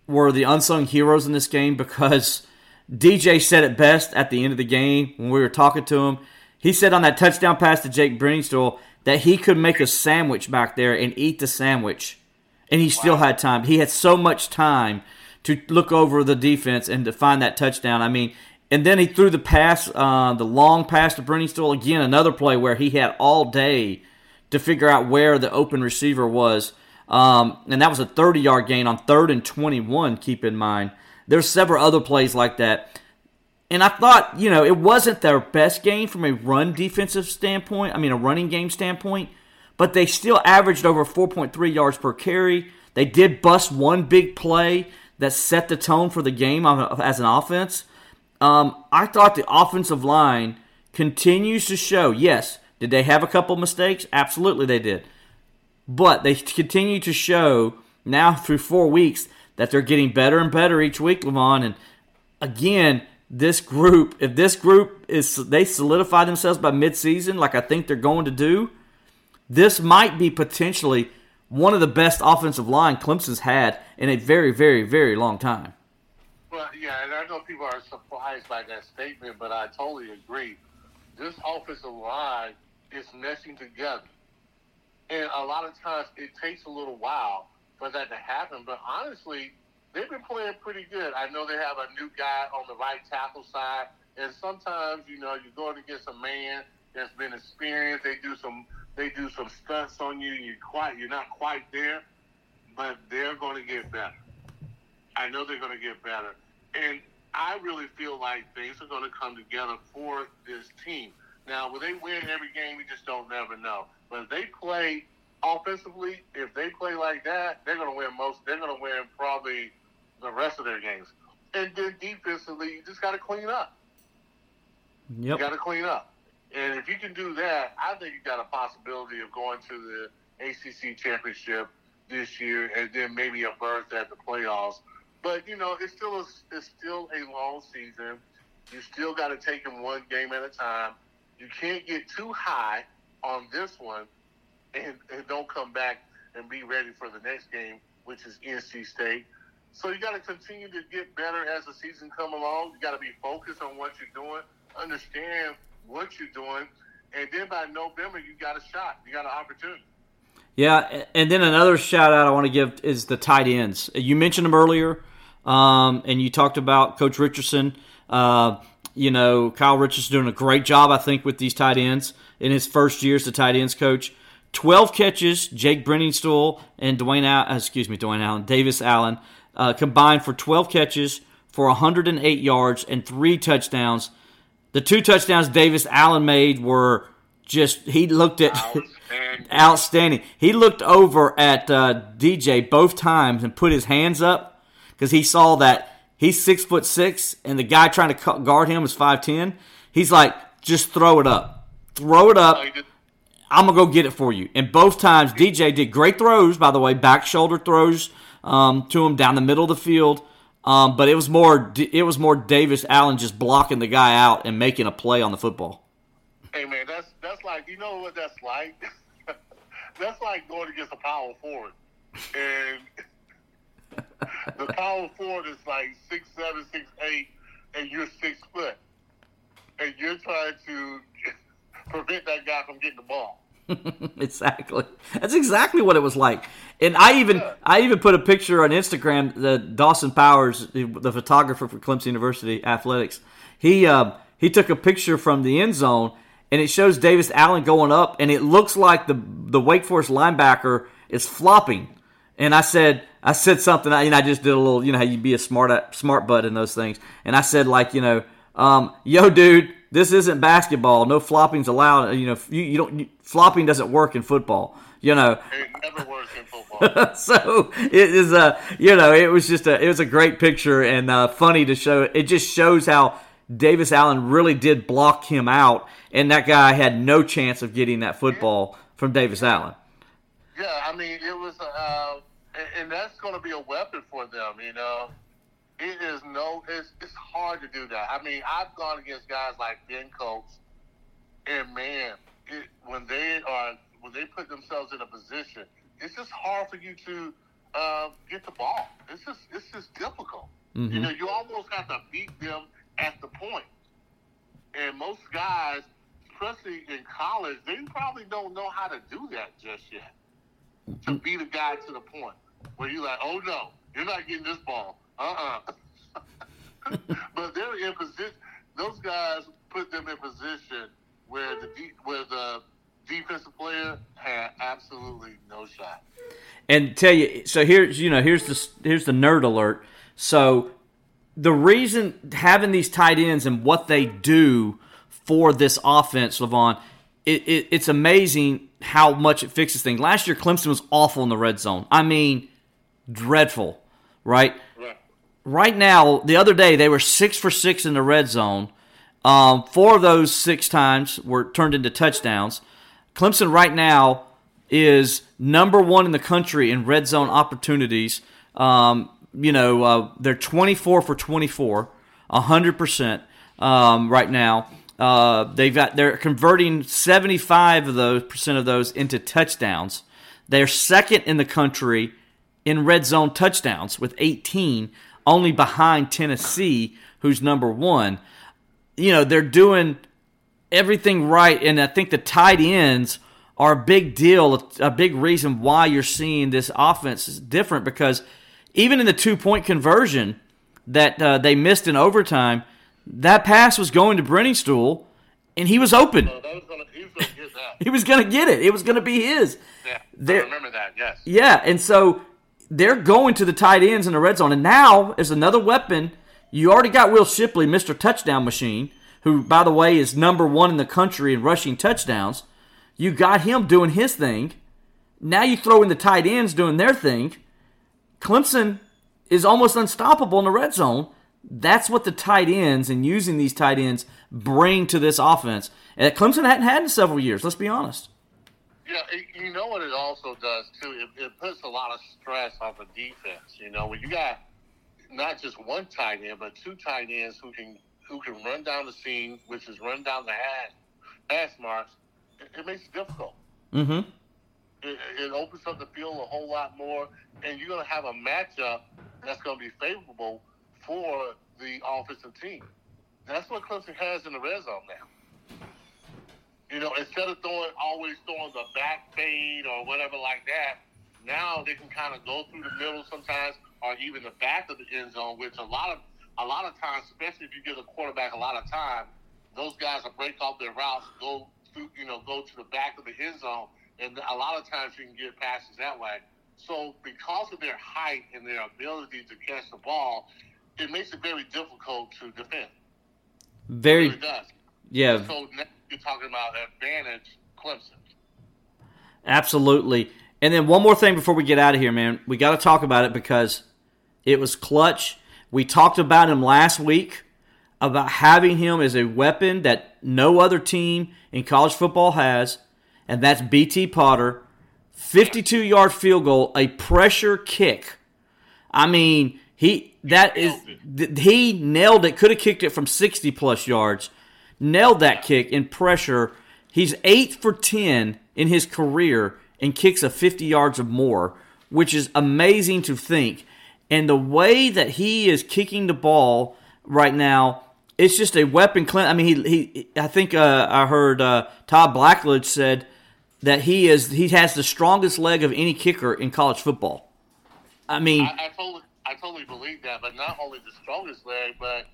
were the unsung heroes in this game because DJ said it best at the end of the game when we were talking to him. He said on that touchdown pass to Jake Briningstool that he could make a sandwich back there and eat the sandwich, and he still had time. He had so much time to look over the defense and to find that touchdown. I mean, and then he threw the pass, uh, the long pass to Briningstool again, another play where he had all day to figure out where the open receiver was. Um, and that was a 30 yard gain on third and 21, keep in mind. There's several other plays like that. And I thought, you know, it wasn't their best game from a run defensive standpoint, I mean, a running game standpoint, but they still averaged over 4.3 yards per carry. They did bust one big play that set the tone for the game as an offense. Um, I thought the offensive line continues to show, yes, did they have a couple mistakes? Absolutely they did. But they continue to show now through four weeks that they're getting better and better each week, Levon. And again, this group, if this group is they solidify themselves by midseason, like I think they're going to do, this might be potentially one of the best offensive line Clemson's had in a very, very, very long time. Well, yeah, and I know people are surprised by that statement, but I totally agree. This offensive line is meshing together. And a lot of times it takes a little while for that to happen, but honestly, they've been playing pretty good. I know they have a new guy on the right tackle side, and sometimes, you know, you're going against a man that's been experienced. They do some they do some stunts on you, you're quite you're not quite there, but they're going to get better. I know they're going to get better, and I really feel like things are going to come together for this team. Now, will they win every game? We just don't never know. But if they play offensively, if they play like that, they're going to win most. They're going to win probably the rest of their games. And then defensively, you just got to clean up. Yep. You got to clean up. And if you can do that, I think you got a possibility of going to the ACC championship this year, and then maybe a berth at the playoffs. But you know, it's still a, it's still a long season. You still got to take them one game at a time. You can't get too high on this one, and, and don't come back and be ready for the next game, which is NC State. So you got to continue to get better as the season come along. You got to be focused on what you're doing, understand what you're doing, and then by November you got a shot, you got an opportunity. Yeah, and then another shout out I want to give is the tight ends. You mentioned them earlier, um, and you talked about Coach Richardson. Uh, you know, Kyle Richardson doing a great job, I think, with these tight ends in his first year as the tight ends coach. 12 catches, Jake Briningstool and Dwayne, Al- uh, excuse me, Dwayne Allen, Davis Allen, uh, combined for 12 catches for 108 yards and three touchdowns. The two touchdowns Davis Allen made were just he looked at outstanding. outstanding. He looked over at uh, DJ both times and put his hands up because he saw that he's six foot six and the guy trying to guard him is five ten. He's like, just throw it up, throw it up. I'm gonna go get it for you. And both times DJ did great throws, by the way, back shoulder throws um, to him down the middle of the field. Um, but it was more it was more Davis Allen just blocking the guy out and making a play on the football. Hey man, that's that's like you know what that's like. that's like going against a power forward, and the power forward is like six seven, six eight, and you're six foot, and you're trying to prevent that guy from getting the ball. exactly. That's exactly what it was like. And I even yeah. I even put a picture on Instagram. The Dawson Powers, the photographer for Clemson University Athletics, he uh, he took a picture from the end zone, and it shows Davis Allen going up, and it looks like the the Wake Forest linebacker is flopping. And I said I said something, and I just did a little, you know, how you be a smart smart butt in those things. And I said like, you know, um, yo, dude, this isn't basketball. No flopping's allowed. You know, you, you don't you, flopping doesn't work in football. You know, it never works in football. so it is a you know it was just a it was a great picture and uh, funny to show. It just shows how Davis Allen really did block him out, and that guy had no chance of getting that football from Davis Allen. Yeah, I mean it was, uh, and that's going to be a weapon for them. You know, It is no, it's it's hard to do that. I mean, I've gone against guys like Ben Coates, and man, it, when they are when they put themselves in a position, it's just hard for you to uh, get the ball. It's just it's just difficult. Mm-hmm. You know, you almost have to beat them at the point. And most guys, especially in college, they probably don't know how to do that just yet. To beat a guy to the point where you're like, oh no, you're not getting this ball. Uh uh but they're in position. Those guys put them in position where the de- where the defensive player had absolutely no shot. and tell you so here's you know here's the here's the nerd alert so the reason having these tight ends and what they do for this offense Levon it, it, it's amazing how much it fixes things last year clemson was awful in the red zone i mean dreadful right Right. right now, the other day they were six for six in the red zone. Um, four of those six times were turned into touchdowns. Clemson right now is number one in the country in red zone opportunities. Um, you know, uh, they're 24 for 24, 100% um, right now. Uh, they've got they're converting 75 of those percent of those into touchdowns. They're second in the country in red zone touchdowns with 18, only behind Tennessee, who's number one. You know, they're doing everything right, and I think the tight ends are a big deal, a big reason why you're seeing this offense is different because even in the two point conversion that uh, they missed in overtime, that pass was going to Briningstool, and he was open. Was gonna, he was going to get that. He was going to get it. It was going to be his. Yeah, There- I remember that. Yes. Yeah, and so they're going to the tight ends in the red zone. And now, as another weapon, you already got Will Shipley, Mr. Touchdown Machine, who, by the way, is number one in the country in rushing touchdowns. You got him doing his thing. Now you throw in the tight ends doing their thing. Clemson is almost unstoppable in the red zone. That's what the tight ends and using these tight ends bring to this offense. And Clemson hadn't had in several years, let's be honest. Yeah, you know what it also does too. It, it puts a lot of stress on the defense. You know, when you got not just one tight end, but two tight ends who can who can run down the seam, which is run down the hash hash marks, it, it makes it difficult. Mm-hmm. It, it opens up the field a whole lot more, and you're going to have a matchup that's going to be favorable for the offensive team. That's what Clemson has in the red zone now. You know, instead of throwing always throwing the back fade or whatever like that, now they can kind of go through the middle sometimes, or even the back of the end zone, which a lot of a lot of times, especially if you give the quarterback a lot of time, those guys will break off their routes, go through, you know, go to the back of the end zone, and a lot of times you can get passes that way. So because of their height and their ability to catch the ball, it makes it very difficult to defend. It Very, really does. yeah, So now you're talking about advantage Clemson. Absolutely. And then one more thing before we get out of here, man. We got to talk about it because it was clutch. We talked about him last week about having him as a weapon that no other team in college football has, and that's BT Potter. 52 yard field goal, a pressure kick. I mean, he that is th- he nailed it. Could have kicked it from 60 plus yards. Nailed that kick in pressure. He's 8 for 10 in his career and kicks a 50 yards or more, which is amazing to think. And the way that he is kicking the ball right now, it's just a weapon. Clint, I mean, he, he I think uh, I heard uh, Todd Blackledge said that he is he has the strongest leg of any kicker in college football. I mean, I, I totally, I totally believe that. But not only the strongest leg, but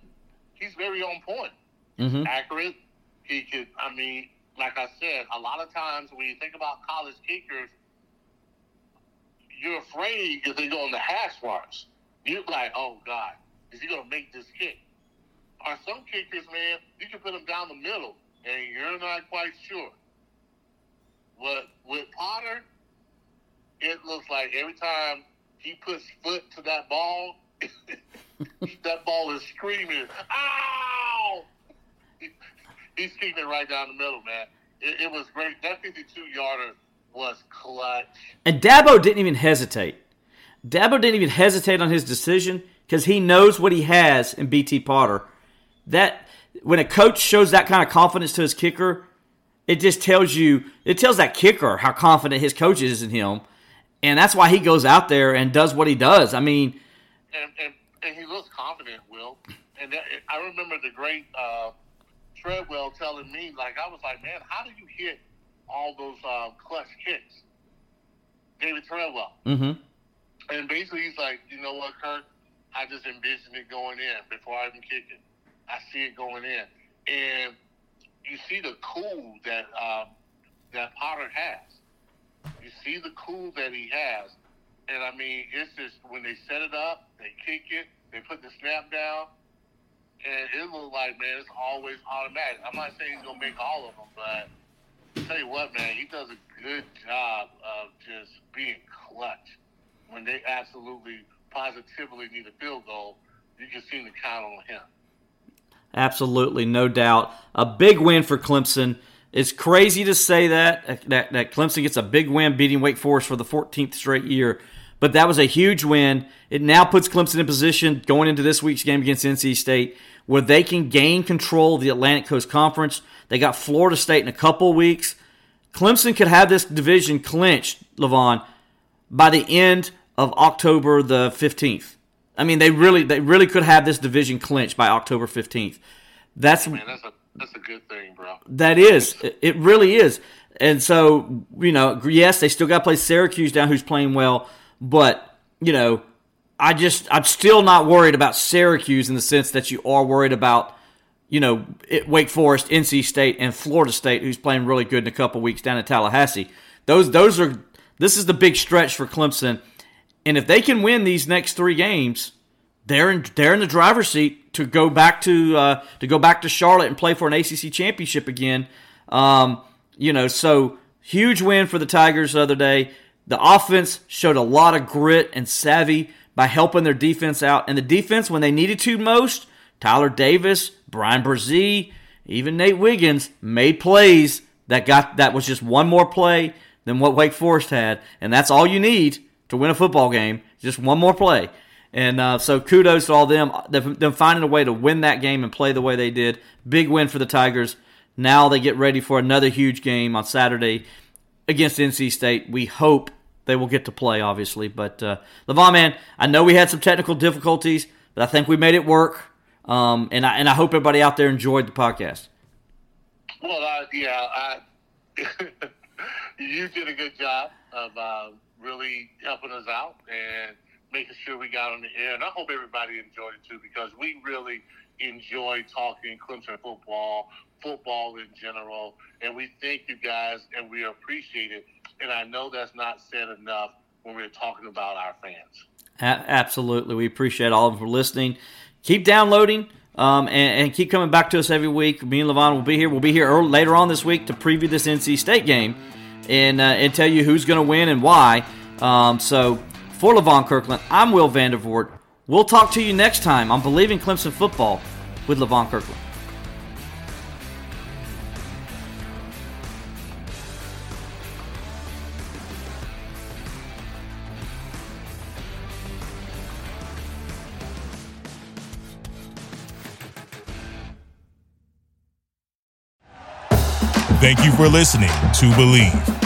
he's very on point. Mhm. Accurate. He could. I mean, like I said, a lot of times when you think about college kickers, you're afraid if they go on the hash marks. You're like, oh God, is he gonna make this kick? Or some kickers, man, you can put them down the middle, and you're not quite sure. But with Potter, it looks like every time he puts foot to that ball, that ball is screaming, "Ow!" He- He's kicking it right down the middle, man. It, it was great. That 52 yarder was clutch. And Dabo didn't even hesitate. Dabo didn't even hesitate on his decision. because he knows what he has in BT Potter. That when a coach shows that kind of confidence to his kicker, it just tells you it tells that kicker how confident his coach is in him, and that's why he goes out there and does what he does. I mean, and, and, and he looks confident, Will. And that, I remember the great uh, Treadwell telling me, like, I was like, man, how do you hit all those uh, clutch kicks? David Treadwell. Mm-hmm. And basically, he's like, you know what, Kurt? I just envision it going in before I even kick it. I see it going in, and you see the cool that um, that Potter has. You see the cool that he has, and I mean, it's just when they set it up, they kick it, they put the snap down, and it looks like man, it's always automatic. I'm not saying he's gonna make all of them, but I'll tell you what, man, he does a good job of just being clutch when they absolutely, positively need a field goal. You can seem to count on him. Absolutely, no doubt. A big win for Clemson. It's crazy to say that, that that Clemson gets a big win beating Wake Forest for the 14th straight year, but that was a huge win. It now puts Clemson in position going into this week's game against NC State where they can gain control of the Atlantic Coast Conference. They got Florida State in a couple weeks. Clemson could have this division clinched, Levon, by the end of October the 15th. I mean, they really they really could have this division clinched by October 15th. That's Man, that's a that's a good thing, bro. That is. It really is. And so, you know, yes, they still got to play Syracuse down who's playing well, but, you know, I just I'm still not worried about Syracuse in the sense that you are worried about you know it, Wake Forest, NC State, and Florida State, who's playing really good in a couple weeks down in Tallahassee. Those those are this is the big stretch for Clemson, and if they can win these next three games, they're in they're in the driver's seat to go back to uh, to go back to Charlotte and play for an ACC championship again. Um, you know, so huge win for the Tigers the other day. The offense showed a lot of grit and savvy by helping their defense out. And the defense, when they needed to most, Tyler Davis, Bryan Bresee, even Nate Wiggins made plays that got that was just one more play than what Wake Forest had, and that's all you need to win a football game. Just one more play. And uh, so kudos to all them, them finding a way to win that game and play the way they did. Big win for the Tigers. Now they get ready for another huge game on Saturday against NC State. We hope they will get to play, obviously. But uh, Levon, man, I know we had some technical difficulties, but I think we made it work. Um, and I and I hope everybody out there enjoyed the podcast. Well, uh, yeah, I, you did a good job of uh, really helping us out and making sure we got on the air. And I hope everybody enjoyed it too because we really enjoy talking Clemson football, football in general, and we thank you guys and we appreciate it and I know that's not said enough when we're talking about our fans. A- absolutely. We appreciate all of them for listening. Keep downloading um, and, and, keep coming back to us every week. Me and Levon will be here. We'll be here early, later on this week to preview this NC State game and, uh, and tell you who's going to win and why. Um, so for Levon Kirkland, I'm Will Vandervoort. We'll talk to you next time on Bleav in Clemson Football with Levon Kirkland. Thank you for listening to Bleav.